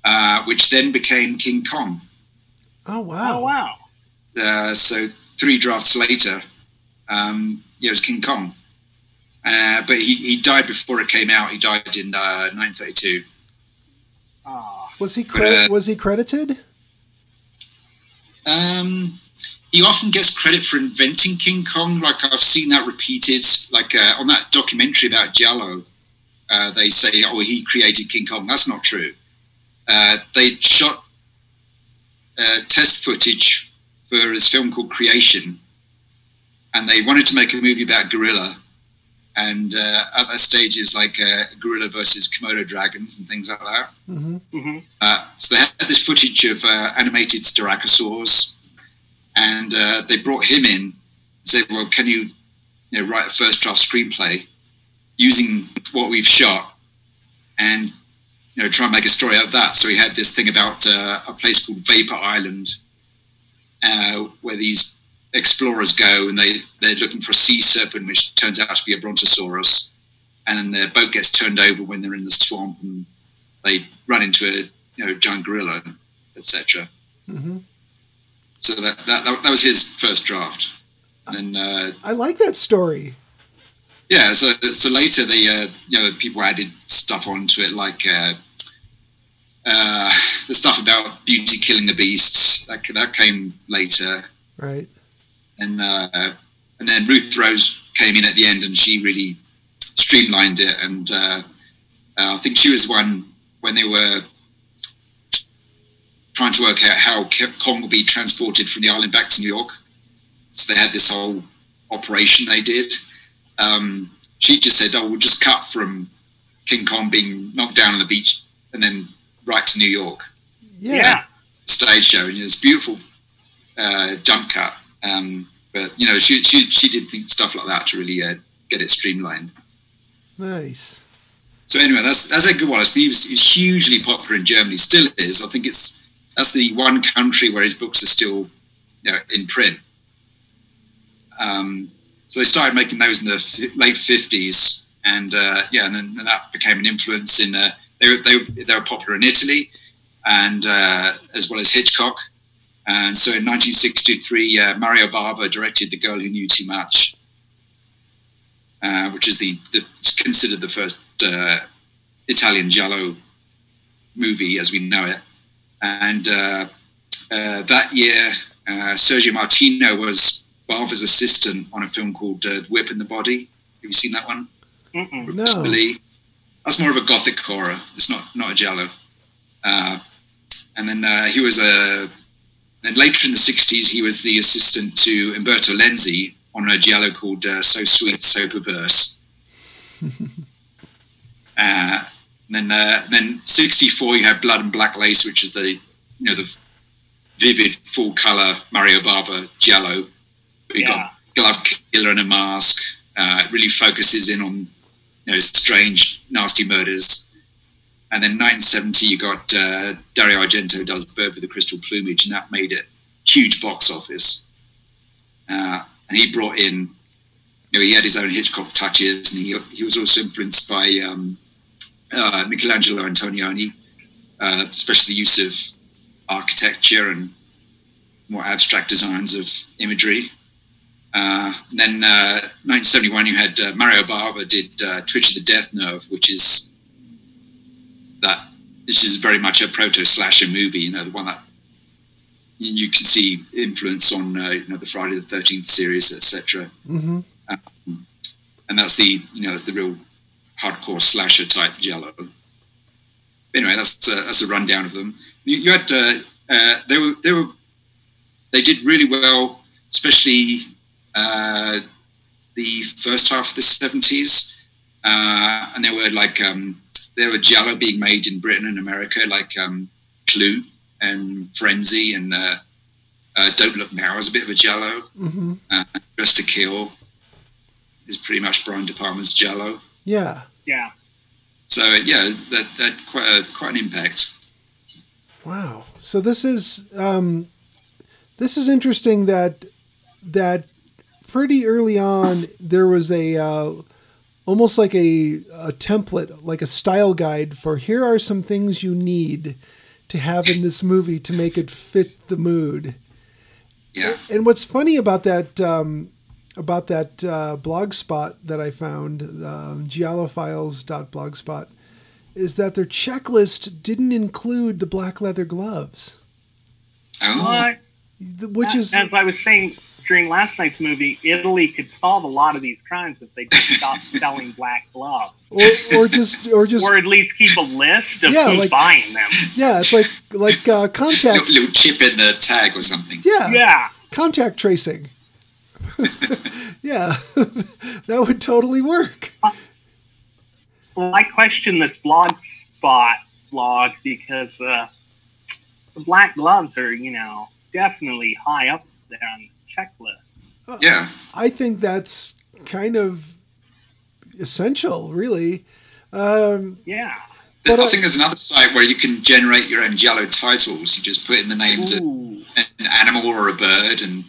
uh, which then became King Kong. Oh wow! Oh wow! Uh, so three drafts later, um, yeah, it was King Kong. Uh, but he, he died before it came out. He died in 932. Uh, was he cre- uh, was he credited? Um, he often gets credit for inventing King Kong. Like I've seen that repeated, like uh, on that documentary about giallo, Uh, they say, "Oh, he created King Kong." That's not true. Uh, they shot uh, test footage for his film called Creation, and they wanted to make a movie about gorilla. And uh, at that stage, is like uh, gorilla versus Komodo dragons and things like that. Mm-hmm. Mm-hmm. so they had this footage of animated styracosaurs and uh, they brought him in and said, "Well, can you, you know, write a first draft screenplay using what we've shot, and you know, try and make a story out of that?" So he had this thing about uh, a place called Vapor Island, uh, where these explorers go and they they're looking for a sea serpent, which turns out to be a brontosaurus, and their boat gets turned over when they're in the swamp, and they run into a you know giant gorilla, etc. Mm-hmm. So that, that, that was his first draft. And uh, I like that story. Yeah, so so later they uh, you know people added stuff onto it like uh, uh, the stuff about Beauty killing the Beast that that came later, right? And uh, and then Ruth Rose came in at the end and she really streamlined it and uh, uh, I think she was one when they were trying to work out how Kong will be transported from the island back to New York. So they had this whole operation they did. Um, she just said, "Oh, we'll just cut from King Kong being knocked down on the beach and then right to New York." Yeah. Stage show, and it's beautiful uh, jump cut. Um, but but you know, she she she did think stuff like that to really uh, get it streamlined. Nice. So anyway, that's that's a good one. He was, he was hugely popular in Germany, still is. I think it's that's the one country where his books are still you know, in print. Um, so they started making those in the f- late fifties, and uh, yeah, and then and that became an influence in. Uh, they were they, they were popular in Italy, and uh, as well as Hitchcock. And so in 1963, uh, Mario Bava directed The Girl Who Knew Too Much, uh, which is the, the considered the first uh, Italian giallo movie as we know it. And uh, uh, that year, uh, Sergio Martino was Bava's assistant on a film called Whip in the Body. Have you seen that one? Mm-mm. No. That's more of a gothic horror. It's not not a giallo. and then he was a then later in the 60s, he was the assistant to Umberto Lenzi on a giallo called uh, So Sweet, So Perverse. [laughs] uh, then, uh, then 64, you have Blood and Black Lace, which is the, you know, the vivid full color Mario Bava giallo. You Yeah. got glove killer and a mask. Uh, it really focuses in on, know, strange, nasty murders. And then 1970, you got uh, Dario Argento does Bird with the Crystal Plumage, and that made it huge box office. Uh, and he brought in, you know, he had his own Hitchcock touches, and he, he was also influenced by um, uh, Michelangelo Antonioni, uh, especially the use of architecture and more abstract designs of imagery. Uh, then uh, 1971, you had uh, Mario Bava did uh, Twitch of the Death Nerve, which is that this is very much a proto slasher movie. You know, the one that you can see influence on uh, you know the Friday the Thirteenth series, etc. hmm And that's the you know that's the real hardcore slasher type giallo. Anyway, that's a, that's a rundown of them. You, you had uh, uh, they were they were they did really well, especially uh, the first half of the seventies, uh, and there were like um, there were giallo being made in Britain and America, like um, Klute and Frenzy and uh, uh, Don't Look Now is a bit of a giallo. hmm Uh, Dress to Kill is pretty much Brian De Palma's giallo. Yeah. Yeah. So yeah, that that quite a, quite an impact. Wow. So this is um, this is interesting that that pretty early on there was a uh, almost like a, a template, like a style guide for here are some things you need to have in this movie to make it fit the mood. Yeah, And what's funny about that um, about that uh, blog spot that I found, um, giallofiles.blogspot, is that their checklist didn't include the black leather gloves, oh, What? th- which is as I was saying during last night's movie, Italy could solve a lot of these crimes if they just stopped [laughs] selling black gloves, or, or just or just or at least keep a list of Yeah, who's like- buying them. yeah, it's like like uh, little, contact little chip in the tag or something. yeah, Yeah. contact tracing. [laughs] yeah, [laughs] that would totally work. Well, I question this blog spot blog because uh, the black gloves are, you know, definitely high up there on the checklist. Yeah, I think that's kind of essential, really. Um, Yeah. But I I- think there's another site where you can generate your own giallo titles. You just put in the names of an animal or a bird and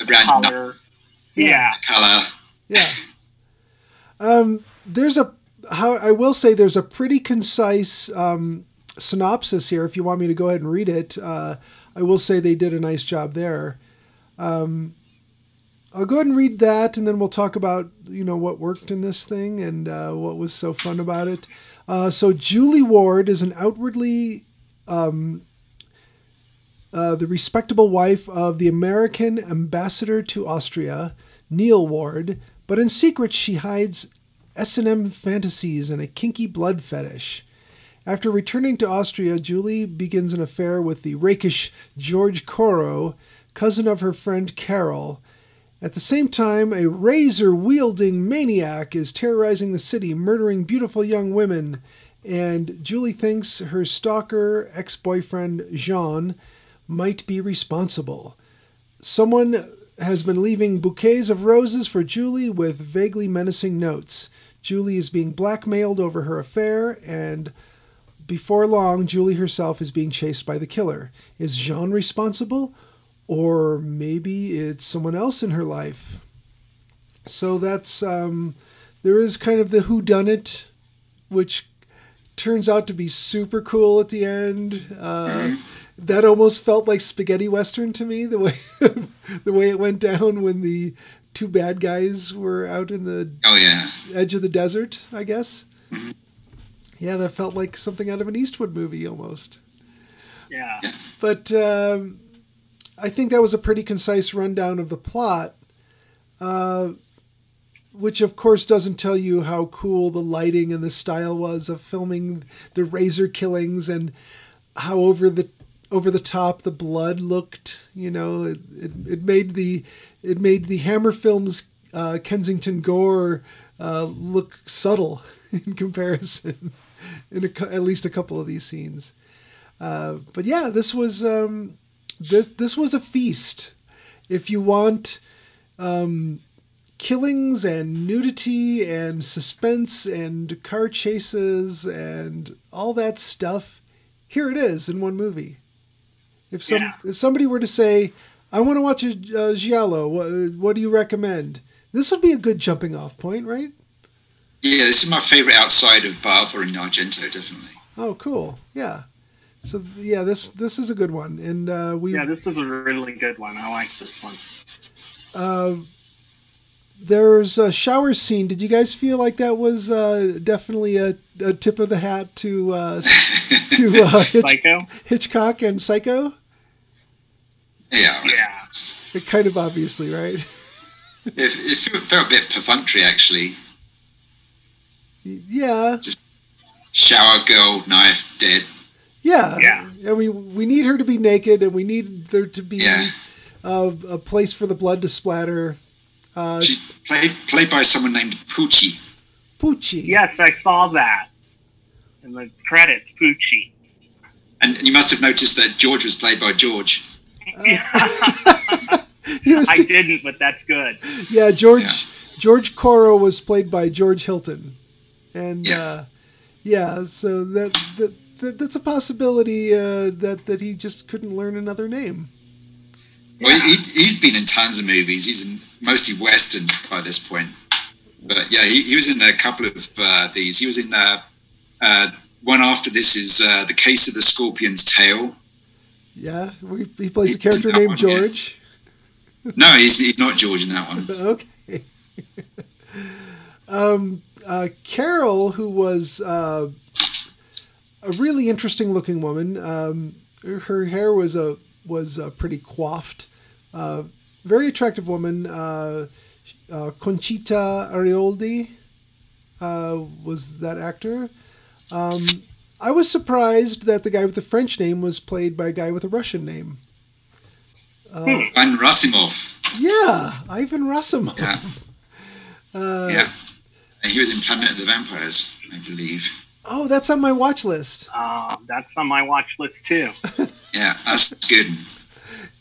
a brand nut color. Yeah. color. Yeah. Um, there's a how I will say there's a pretty concise um, synopsis here. If you want me to go ahead and read it, uh, I will say they did a nice job there. Um, I'll go ahead and read that, and then we'll talk about you know what worked in this thing and uh, what was so fun about it. Uh, so Julie Wardh is an outwardly um, uh, the respectable wife of the American ambassador to Austria, Neil Wardh, but in secret she hides S&M fantasies and a kinky blood fetish. After returning to Austria, Julie begins an affair with the rakish George Corro, cousin of her friend Carol. At the same time, a razor wielding maniac is terrorizing the city, murdering beautiful young women, and Julie thinks her stalker ex boyfriend Jean might be responsible. Someone has been leaving bouquets of roses for Julie with vaguely menacing notes. Julie is being blackmailed over her affair, and before long, Julie herself is being chased by the killer. Is Jean responsible? Or maybe it's someone else in her life. So that's um, there is kind of the who done it, which turns out to be super cool at the end. Uh, that almost felt like spaghetti western to me. The way [laughs] the way it went down when the two bad guys were out in the Oh yeah. edge of the desert. I guess. Yeah, that felt like something out of an Eastwood movie almost. Yeah. But um, I think that was a pretty concise rundown of the plot, uh, which of course doesn't tell you how cool the lighting and the style was of filming the razor killings and how over the over the top the blood looked. You know, it, it, it made the it made the Hammer Films uh, Kensington gore uh, look subtle [laughs] in comparison in a, at least a couple of these scenes. Uh, but yeah, this was um, this this was a feast. If you want um, killings and nudity and suspense and car chases and all that stuff, here it is in one movie. If some Yeah. if somebody were to say, "I want to watch a uh, giallo," what, what do you recommend? This would be a good jumping off point, right? Yeah, this is my favorite outside of Bava and Argento, definitely. Oh, cool. Yeah. So yeah, this this is a good one, and uh, we Yeah, this is a really good one. I like this one. Uh, there's a shower scene. Did you guys feel like that was uh, definitely a, a tip of the hat to uh, [laughs] to uh, Hitch- Psycho? Hitchcock and Psycho? Yeah. Yeah. It kind of obviously, right? It, it felt a bit perfunctory, actually. yeah, Just Shower girl, knife, dead. Yeah, Yeah. And we we need her to be naked, and we need there to be Yeah. a, a place for the blood to splatter. Uh, She played played by someone named Poochie. Pucci. Yes, I saw that in the credits. Pucci. And you must have noticed that George was played by George. [laughs] [laughs] He was I t- didn't, but that's good. yeah, George Yeah. George Corro was played by George Hilton, and Yeah. uh, yeah, so that, that, that that's a possibility uh, that that he just couldn't learn another name. Well, he, he's been in tons of movies. He's in mostly westerns by this point. But yeah, he, he was in a couple of uh, these. He was in uh, uh, one after this is uh, the Case of the Scorpion's Tail. Yeah, we, he plays a character named one, yeah. George. [laughs] No, he's, he's not George in that one. [laughs] Okay. [laughs] um, uh, Carol, who was uh, a really interesting looking woman, um, her- hair was a was a pretty coiffed. Uh, very attractive woman. Uh, uh, Conchita Airoldi uh, was that actor. Um, I was surprised that the guy with the French name was played by a guy with a Russian name. Uh, And Rassimov. yeah, Ivan Rassimov. Yeah, [laughs] Uh, yeah. He was in Planet of the Vampires, I believe. Oh, that's on my watch list. Uh, that's on my watch list too. [laughs] Yeah, that's good.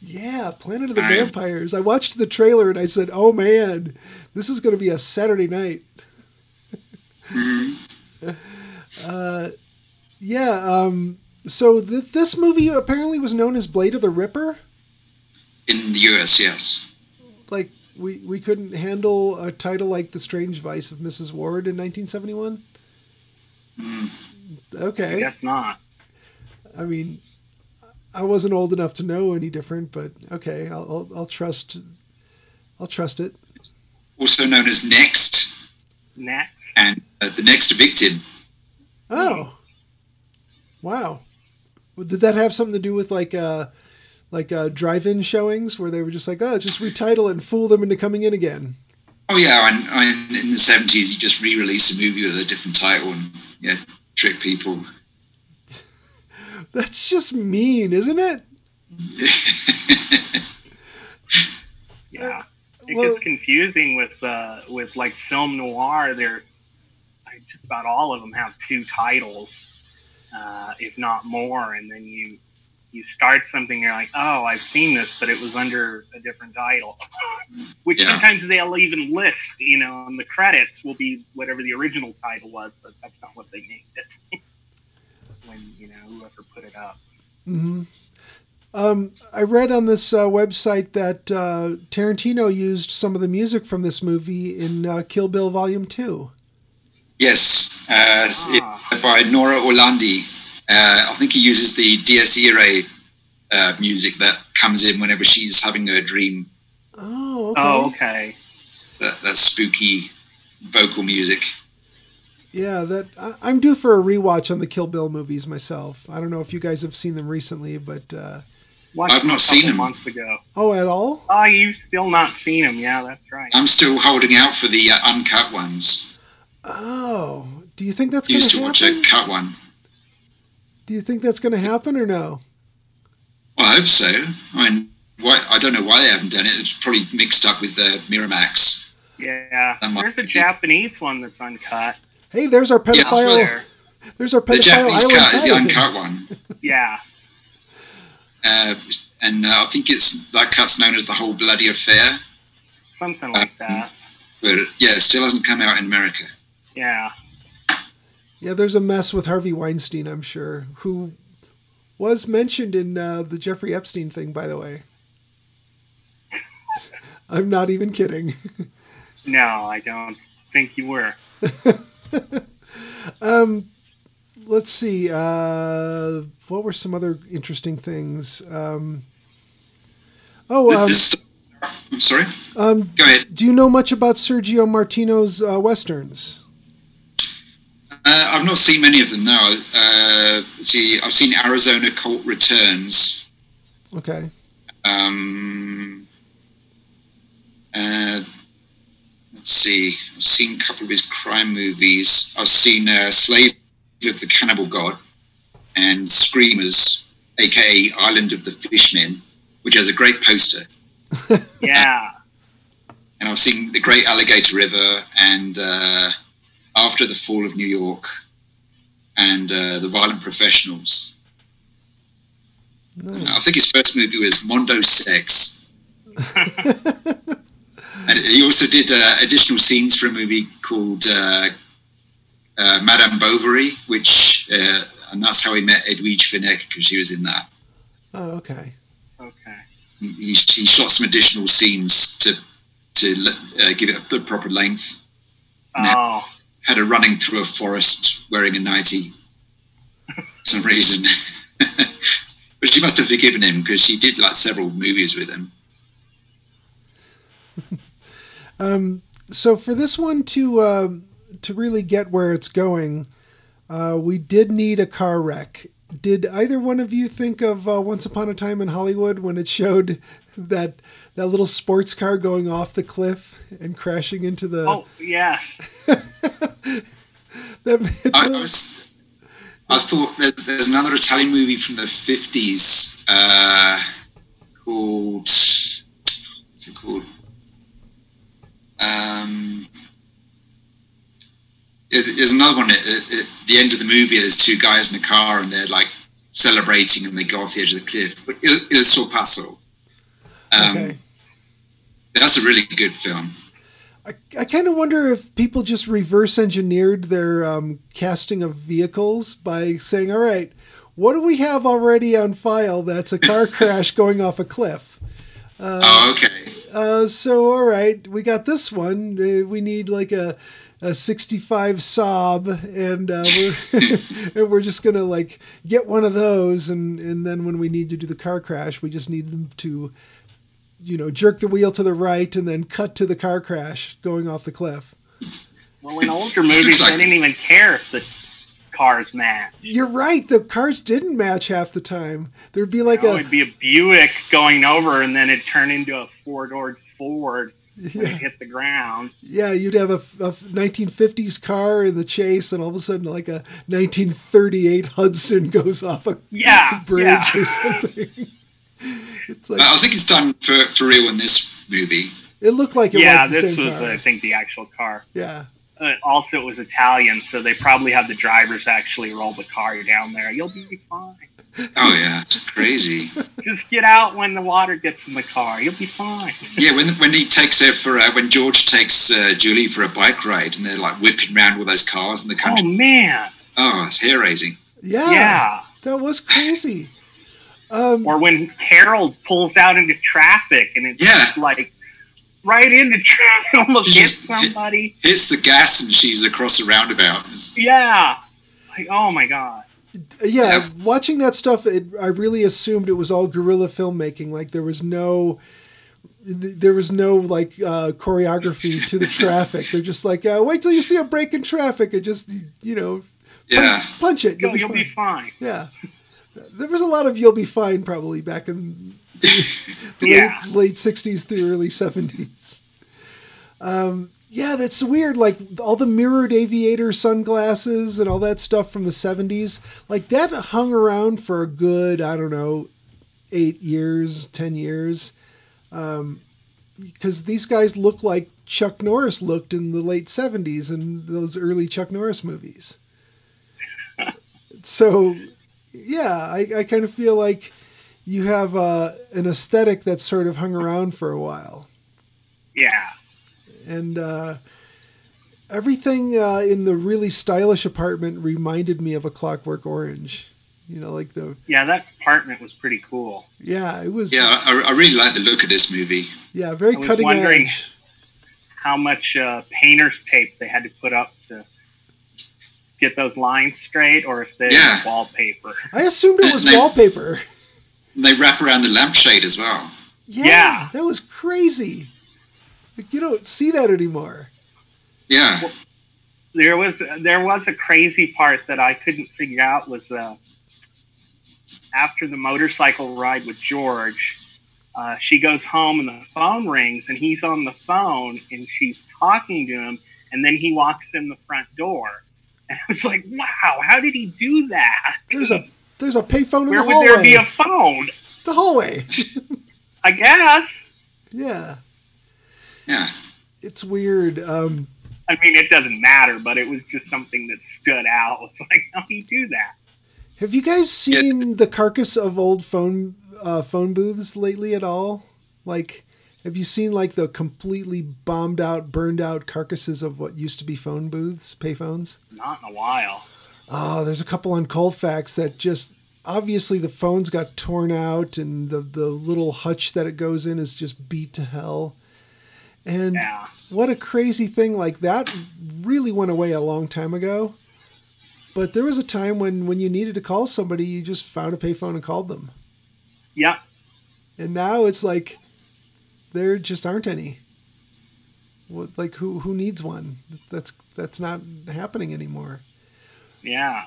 Yeah, Planet of the Right. Vampires. I watched the trailer and I said, "Oh man, this is going to be a Saturday night." Mhm. [laughs] Uh, yeah. Um, so th- this movie apparently was known as Blade of the Ripper. In the US, yes. Like we we couldn't handle a title like The Strange Vice of Mrs. Wardh in 1971. Mm. I Okay. guess not. I mean, I wasn't old enough to know any different, but okay, I'll I'll, I'll trust. I'll trust it. Also known as Next Next. and uh, The Next Victim. Oh, wow! Well, Did that have something to do with like uh, like uh, drive-in showings where they were just like, oh, just retitle it and fool them into coming in again? Oh yeah, and, and in the seventies, you just re-release a movie with a different title and yeah, trick people. [laughs] That's just mean, isn't it? [laughs] Yeah. It Well- gets confusing with uh, with like film noir. There, like, just about all of them have two titles, uh, if not more, and then you you start something, you're like, oh, I've seen this, but it was under a different title. [laughs] Which Yeah. sometimes they'll even list, you know, and the credits will be whatever the original title was, but that's not what they named it. [laughs] when, you know, whoever put it up. hmm Um, I read on this uh, website that uh, Tarantino used some of the music from this movie in uh, Kill Bill Volume Two. Yes, uh, Ah. by Nora Orlandi. Uh, I think he uses the Dies Irae uh, music that comes in whenever she's having her dream. Oh, okay. Oh, okay. That, that spooky vocal music. Yeah, that I, I'm due for a rewatch on the Kill Bill movies myself. I don't know if you guys have seen them recently, but uh, I've not seen them. months ago. oh, at all? Oh, you've still not seen them? Yeah, that's right. I'm still holding out for the uh, uncut ones. Oh, do you think that's I going used to to watch a cut one. Do you think that's going to happen or no? Well, I hope so. I mean, why, I don't know why they haven't done it. It's probably mixed up with the Miramax. Yeah, there's a Japanese one that's uncut. Hey, there's our Yeah, pedophile. what- There. there's our pedophile. The Japanese island. cut is the uncut one. [laughs] Yeah. Uh, and uh, I think it's that cut's known as the whole bloody affair. Something like that. But yeah, it still hasn't come out in America. Yeah. Yeah, there's a mess with Harvey Weinstein, I'm sure, who was mentioned in uh, the Jeffrey Epstein thing, by the way. [laughs] I'm not even kidding. [laughs] No, I don't think you were. [laughs] Um, let's see. Uh, what were some other interesting things? Um, oh, um, I'm sorry. um, Go ahead. do you know much about Sergio Martino's uh, westerns? Uh, I've not seen many of them. No. Uh, see, I've seen Arizona Colt Returns. Okay. Um, uh, let's see. I've seen a couple of his crime movies. I've seen uh, Slave of the Cannibal God and Screamers, aka Island of the Fishmen, which has a great poster. [laughs] Yeah. And I've seen The Great Alligator River and uh, After the Fall of New York and uh, The Violent Professionals. Nice. I think his first movie was Mondo Sex. [laughs] and he also did uh, additional scenes for a movie called uh, uh, Madame Bovary, which, uh, and that's how he met Edwige Fenech because she was in that. Oh, okay. Okay. He, he, he shot some additional scenes to to uh, give it the proper length. Oh, Had her running through a forest wearing a nightie for some reason. [laughs] but she must have forgiven him because she did like several movies with him. [laughs] Um, so for this one to uh, to really get where it's going, uh, we did need a car wreck. Did either one of you think of uh, Once Upon a Time in Hollywood when it showed [laughs] that that little sports car going off the cliff and crashing into the? oh, yes. [laughs] that, I, I was. I thought there's, there's another Italian movie from the 50s uh, called. What's it called? Um, yeah, there's another one at, at, at the end of the movie. There's two guys in a car and they're like celebrating and they go off the edge of the cliff. But Il, Il Sorpasso. Um, okay. That's a really good film. I, I kind of wonder if people just reverse engineered their um, casting of vehicles by saying, "All right, what do we have already on file that's a car [laughs] crash going off a cliff?" oh, okay. Uh, so all right, we got this one. Uh, we need like a a 65 Saab, and uh, we're [laughs] [laughs] and we're just gonna like get one of those, and and then when we need to do the car crash, we just need them to, you know, jerk the wheel to the right and then cut to the car crash going off the cliff. Well, in older movies, they didn't even care if the cars matched. You're right. The cars didn't match half the time. There'd be like You know, a it'd be a Buick going over, and then it'd turn into a four-door Ford when yeah, hit the ground. yeah. You'd have a, a 1950s car in the chase, and all of a sudden, like a 1938 Hudson goes off a Yeah, bridge yeah. or something. [laughs] it's like I think it's done for, for real in this movie. it looked like it yeah, was the this same was, car. I think, the actual car. yeah, Uh, also, it was Italian, so they probably had the drivers actually roll the car down there. You'll be fine. Oh yeah, it's crazy. [laughs] Just get out when the water gets in the car. You'll be fine. Yeah, when when he takes her for uh, when George takes uh, Julie for a bike ride and they're like whipping around with those cars in the country. Oh man. Oh, it's hair raising. Yeah, Yeah. that was crazy. Um, Or when Harold pulls out into traffic and it's Yeah. just like right into traffic, [laughs] almost It's hits just- somebody. Hits the gas and she's across the roundabout. Yeah. Like, oh my god. yeah, Yeah. watching that stuff, it, I really assumed it was all guerrilla filmmaking. Like there was no, there was no like uh, choreography to the [laughs] traffic. They're just like, uh, wait till you see a break in traffic, and just you know, Yeah, punch it. You'll, You'll, you'll be, be fine. fine. Yeah, [laughs] there was a lot of "You'll be fine" probably back in [laughs] the Yeah. late late '60s through early '70s. Um, yeah, that's weird. Like all the mirrored aviator sunglasses and all that stuff from the '70s, like that hung around for a good, I don't know, eight years, ten years, because these guys look like Chuck Norris looked in the late '70s and those early Chuck Norris movies. [laughs] so, yeah, I, I kind of feel like you have uh, an aesthetic that's sort of hung around for a while Yeah. and uh, everything uh, in the really stylish apartment reminded me of a Clockwork Orange. You know, like the Yeah, that apartment was pretty cool. yeah, it was yeah. I, I really like the look of this movie. yeah, very I was cutting wondering- edge. How much uh, painter's tape they had to put up to get those lines straight, or if they Yeah. wallpaper. I assumed it was They- wallpaper. They wrap around the lampshade as well. Yeah, Yeah. that was crazy. Like, you don't see that anymore. Yeah, There was there was a crazy part that I couldn't figure out was uh, after the motorcycle ride with George. Uh, she goes home and the phone rings and he's on the phone and she's talking to him and then he walks in the front door and I was like, wow, how did he do that? There's a there's a payphone in Where the would there be a phone? the hallway. [laughs] I guess. yeah, yeah. it's weird. Um, I mean, it doesn't matter, but it was just something that stood out. [laughs] It's like, how do you do that? have you guys seen the carcass of old phone uh, phone booths lately at all? Like, have you seen like the completely bombed out, burned out carcasses of what used to be phone booths, payphones? Not in a while. Oh, there's a couple on Colfax that just obviously the phones got torn out and the the little hutch that it goes in is just beat to hell. And Yeah. what a crazy thing like that really went away a long time ago. But there was a time when when you needed to call somebody, you just found a payphone and called them. Yeah. And now it's like there just aren't any. What, like who who needs one? That's that's not happening anymore. Yeah.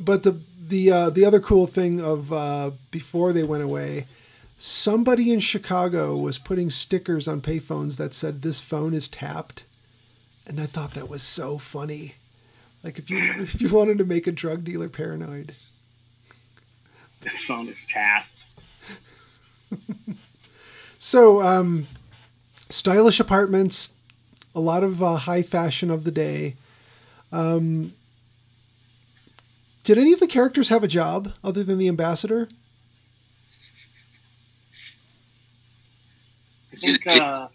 But the the uh, the other cool thing of uh, before they went away, somebody in Chicago was putting stickers on payphones that said "This phone is tapped," and I thought that was so funny. Like if you [laughs] if you wanted to make a drug dealer paranoid. This phone is tapped. [laughs] So, um, stylish apartments, a lot of uh, high fashion of the day. Um, did any of the characters have a job other than the ambassador? I think uh,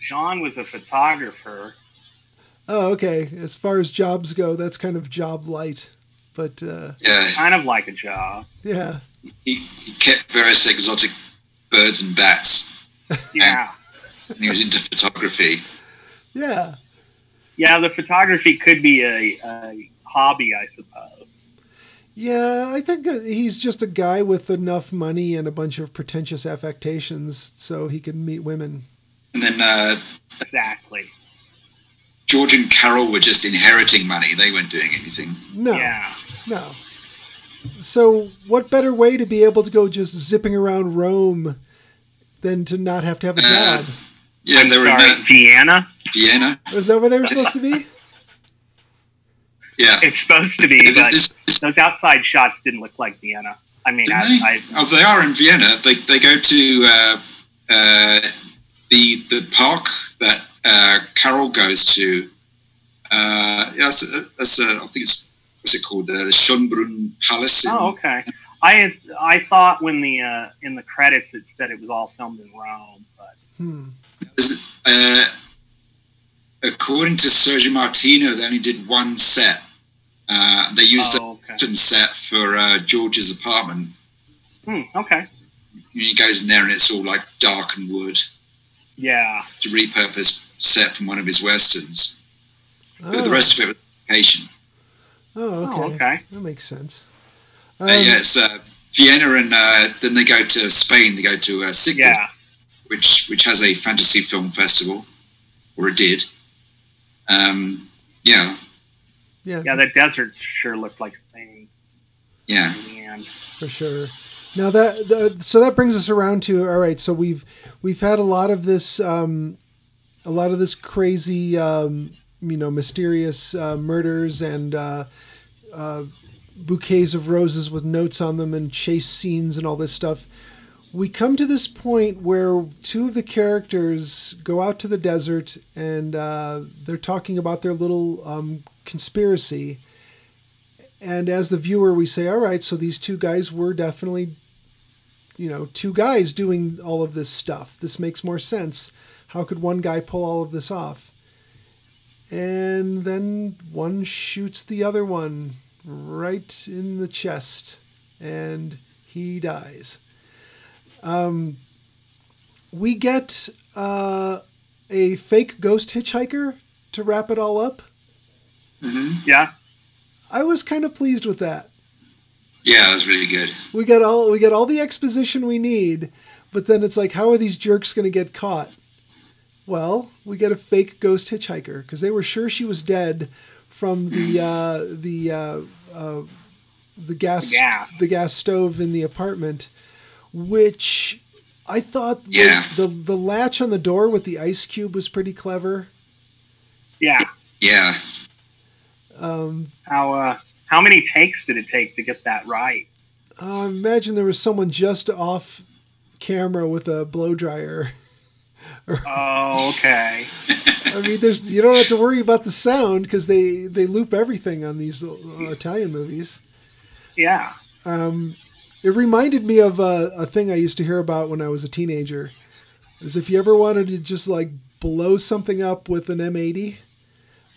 John was a photographer. Oh, okay. As far as jobs go, that's kind of job light. But uh, Yeah, Kind of like a job. yeah, he, he kept various exotic birds and bats, Yeah. and he was into photography. yeah, Yeah, the photography could be a, a hobby, I suppose. yeah. I think uh, he's just a guy with enough money and a bunch of pretentious affectations, so he can meet women. And then uh, Exactly. George and Carol were just inheriting money; they weren't doing anything. No, Yeah. no. So, what better way to be able to go just zipping around Rome than to not have to have a Uh, job? Yeah, I'm they were sorry, in uh, Vienna. Vienna. Is that where they were supposed to be? [laughs] Yeah, It's supposed to be, but This- this- those outside shots didn't look like Vienna. I mean, I, they? I, Oh, they are in Vienna. They, they go to uh, uh, the the park that uh, Carol goes to. Uh, yeah, that's, that's uh, I think it's what's it called? Uh, the Schönbrunn Palace. In, oh, okay. I had, I thought when the uh, in the credits it said it was all filmed in Rome, but Hmm. Uh, according to Sergio Martino, they only did one set. Uh, they used oh, okay. a certain set for uh, George's apartment. Hmm, okay. He goes in there and it's all like dark and wood. Yeah. To repurpose set from one of his westerns. But Oh. the rest of it was location. Oh, okay. Oh, okay. That makes sense. Uh, Um, yeah, it's uh, Vienna and uh, then they go to Spain. They go to uh, Sitges, Yeah. which which has a fantasy film festival, or it did. Um, yeah, yeah, Yeah, the desert sure looked like Spain yeah. in the end. for sure. Now that the, so that brings us around to all right. So we've we've had a lot of this, um, a lot of this crazy, um, you know, mysterious uh, murders and uh, uh, bouquets of roses with notes on them and chase scenes and all this stuff. We come to this point where two of the characters go out to the desert and uh, they're talking about their little um, conspiracy. And as the viewer, we say, all right, so these two guys were definitely, you know, two guys doing all of this stuff. This makes more sense. How could one guy pull all of this off? And then one shoots the other one right in the chest, and he dies. Um, we get uh, a fake ghost hitchhiker to wrap it all up. hmm Yeah. I was kind of pleased with that. Yeah, it was really good. We got all we got all the exposition we need, but then it's like, how are these jerks going to get caught? Well, we get a fake ghost hitchhiker because they were sure she was dead from the uh, the uh, uh, the gas The gas. the gas stove in the apartment, which I thought the- Yeah. the the latch on the door with the ice cube was pretty clever. Yeah. Yeah, Um, How uh how many takes did it take to get that right? I imagine there was someone just off camera with a blow dryer. [laughs] Oh, okay. I mean, there's you don't have to worry about the sound because they they loop everything on these uh, Italian movies. Yeah. Um, it reminded me of a, a thing I used to hear about when I was a teenager. Is if you ever wanted to just like blow something up with an M80,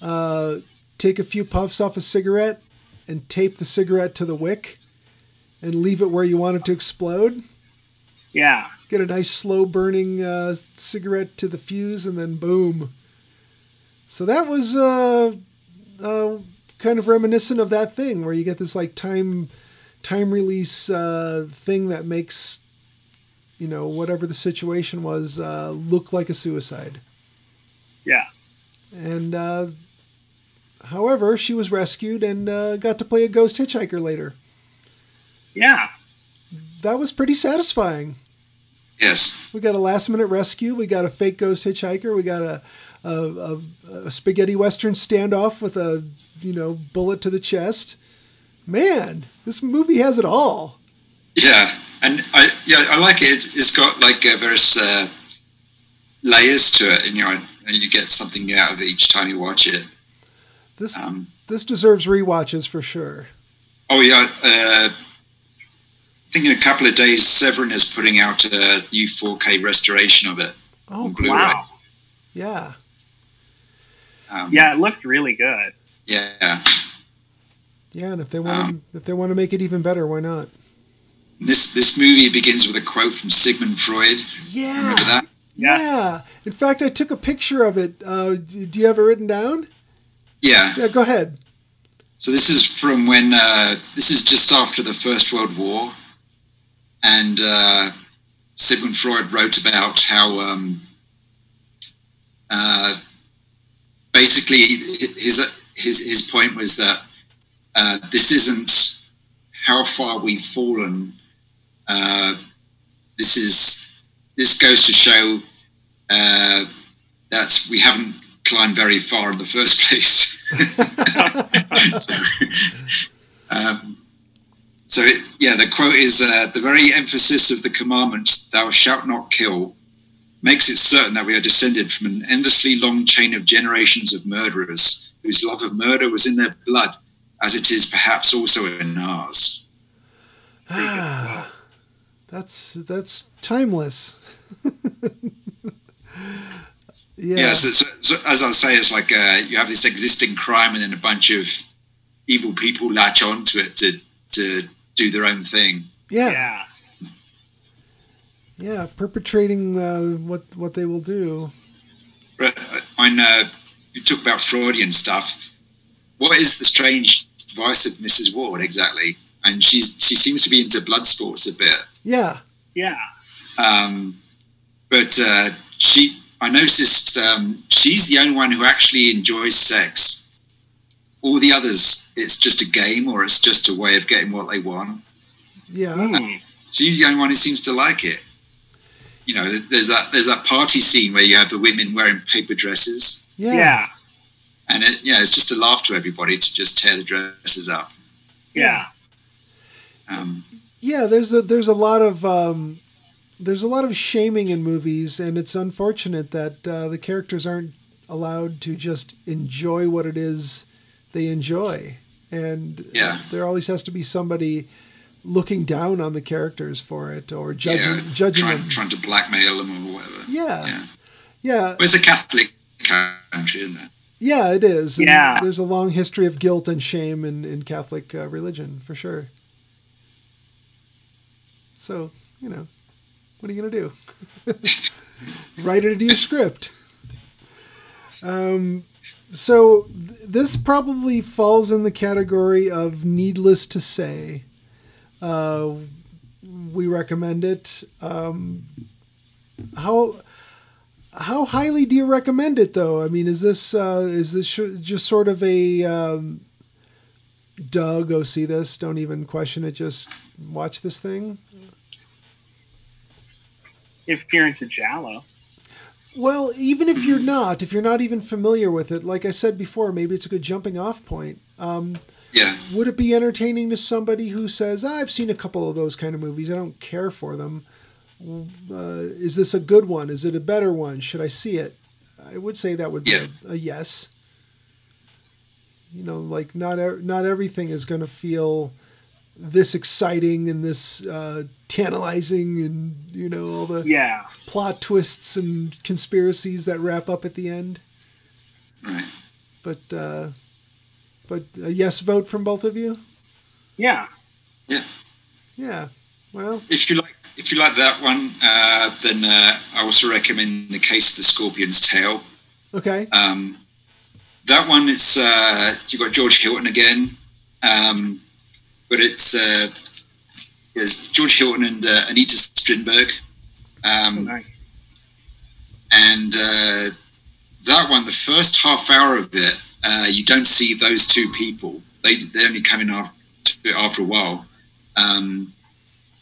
uh, take a few puffs off a cigarette and tape the cigarette to the wick and leave it where you want it to explode. Yeah. Get a nice slow burning uh, cigarette to the fuse, and then boom. So that was uh, uh, kind of reminiscent of that thing where you get this like time time release uh, thing that makes you know whatever the situation was uh, look like a suicide. Yeah. And uh, however, she was rescued and uh, got to play a ghost hitchhiker later. Yeah. That was pretty satisfying. Yes, We got a last minute rescue. We got a fake ghost hitchhiker. We got a, a, a, a spaghetti western standoff with a you know bullet to the chest. Man, this movie has it all. yeah, and I yeah I like it. It's, it's got like uh, various uh, layers to it, and you know, and you get something new out of it each time you watch it. This Um, this deserves rewatches for sure. oh yeah, uh, I think in a couple of days, Severin is putting out a new 4K restoration of it. Oh, on. Blu-ray. Wow. Yeah. Um, Yeah, it looked really good. yeah. Yeah, and if they want to, if they want to make it even better, why not? This this movie begins with a quote from Sigmund Freud. Yeah. Remember that? Yeah. Yeah. In fact, I took a picture of it. Uh, do you have it written down? Yeah. Yeah, go ahead. So this is from when uh, this is just after the First World War, and uh, Sigmund Freud wrote about how um, uh, basically his his his point was that uh, this isn't how far we've fallen. Uh, this is this goes to show uh, that we haven't climbed very far in the first [laughs] place. [laughs] so, um, so it, yeah, the quote is uh, the very emphasis of the commandment, "Thou shalt not kill," makes it certain that we are descended from an endlessly long chain of generations of murderers whose love of murder was in their blood, as it is perhaps also in ours. Pretty good as well. That's that's timeless. [laughs] yeah. Yeah, so, so, so as I say, it's like uh, you have this existing crime, and then a bunch of evil people latch onto it to to do their own thing. yeah. yeah. Yeah, perpetrating uh, what what they will do. I know uh, you talk about Freudian stuff. What is the strange vice of Mrs. Wardh exactly? And she's she seems to be into blood sports a bit. Yeah, Yeah. Um, but uh, she, I noticed um, she's the only one who actually enjoys sex. All the others, it's just a game or it's just a way of getting what they want. yeah, Hmm. She's the only one who seems to like it. You know, there's that there's that party scene where you have the women wearing paper dresses, yeah, Yeah. and it, yeah, it's just a laugh to everybody to just tear the dresses up. Yeah. Um, Yeah, There's a there's a lot of um, there's a lot of shaming in movies, and it's unfortunate that uh, the characters aren't allowed to just enjoy what it is they enjoy, and Yeah. there always has to be somebody looking down on the characters for it or judging yeah, judging trying, them. trying to blackmail them or whatever. Yeah. yeah. Yeah, Well, it's a Catholic country, isn't it? yeah, it is. And Yeah. there's a long history of guilt and shame in in Catholic uh, religion for sure. So you know, what are you gonna do? [laughs] Write it into your script. Um, so th- this probably falls in the category of needless to say. Uh, we recommend it. Um, how how highly do you recommend it, though? I mean, is this uh, is this sh- just sort of a um, Doug? Go see this. Don't even question it. Just watch this thing. If you're into giallo. Well, even if you're not, if you're not even familiar with it, like I said before, maybe it's a good jumping off point. Um, Yeah. would it be entertaining to somebody who says, "Ah, "I've seen a couple of those kind of movies. I don't care for them"? Uh, is this a good one? Is it a better one? Should I see it? I would say that would be Yeah. a, a yes. You know, like not not everything is going to feel this exciting and this uh, tantalizing, and you know all the Yeah. plot twists and conspiracies that wrap up at the end. Right. But uh, but a yes vote from both of you. Yeah. Yeah. Yeah. Well, If you like, if you like that one, uh, then uh, I also recommend the Case of the Scorpion's Tail. okay. Um, that one, it's uh, you got George Hilton again, um, but it's uh, there's George Hilton and uh, Anita Strindberg, um, Nice. and uh, that one, the first half hour of it, uh, you don't see those two people. They they only come in after after a while, um,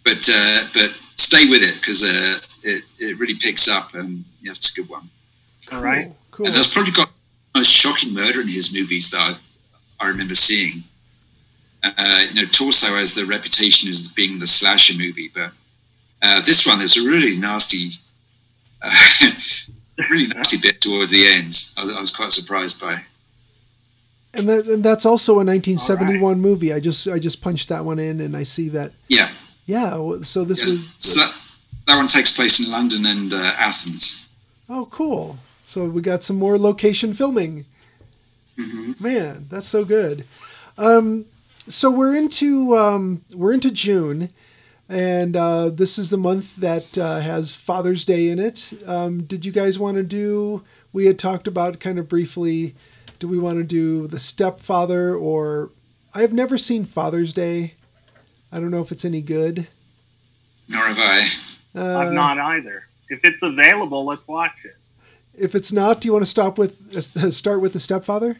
but uh, but stay with it because uh, it it really picks up, and yeah, it's a good one. All right. Cool. And that's probably got the most shocking murder in his movies that I, I remember seeing. Uh, you know, Torso has the reputation as being the slasher movie, but uh, this one there's a really nasty, uh, [laughs] really nasty bit towards the end. I, was- I was quite surprised by. And that and that's also a 1971 movie. I just I just punched that one in, and I see that. Yeah, Yeah. So this yes. was. So that, that one takes place in London and uh, Athens. Oh, cool. So we got some more location filming. hmm Man, that's so good. Um, so we're into um, we're into June, and uh, this is the month that uh, has Father's Day in it. Um, did you guys want to do? We had talked about kind of briefly. Do we want to do the stepfather or? I have never seen Father's Day. I don't know if it's any good. Nor have I. Uh, I've not either. If it's available, let's watch it. If it's not, do you want to stop with uh, start with the stepfather?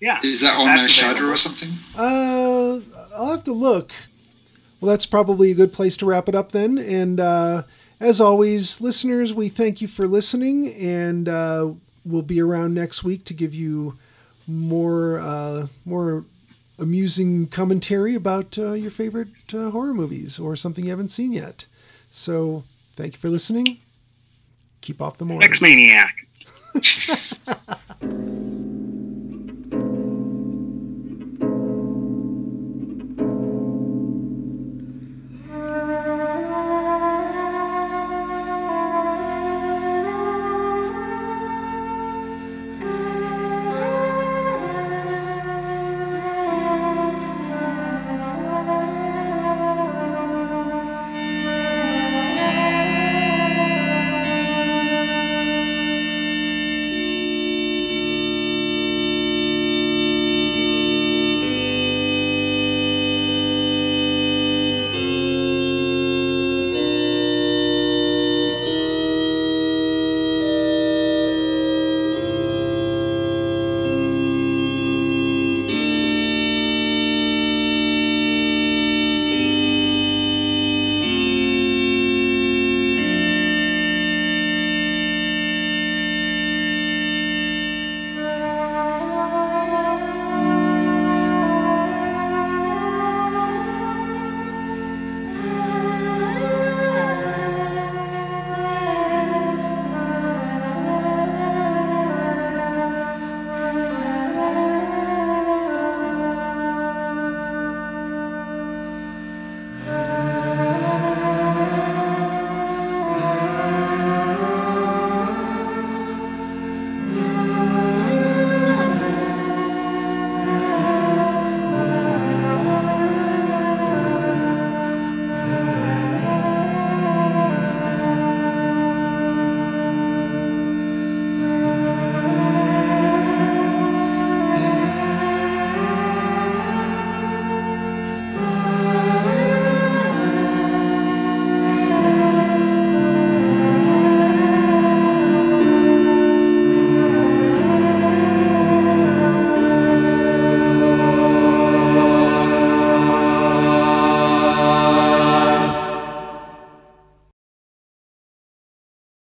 Yeah. Is that on uh, That's Shudder available. or something? Uh, I'll have to look. Well, that's probably a good place to wrap it up then. And uh, as always, listeners, we thank you for listening, and uh, we'll be around next week to give you more uh, more amusing commentary about uh, your favorite uh, horror movies or something you haven't seen yet. So, thank you for listening. Keep off the morning. Sex Maniac. [laughs]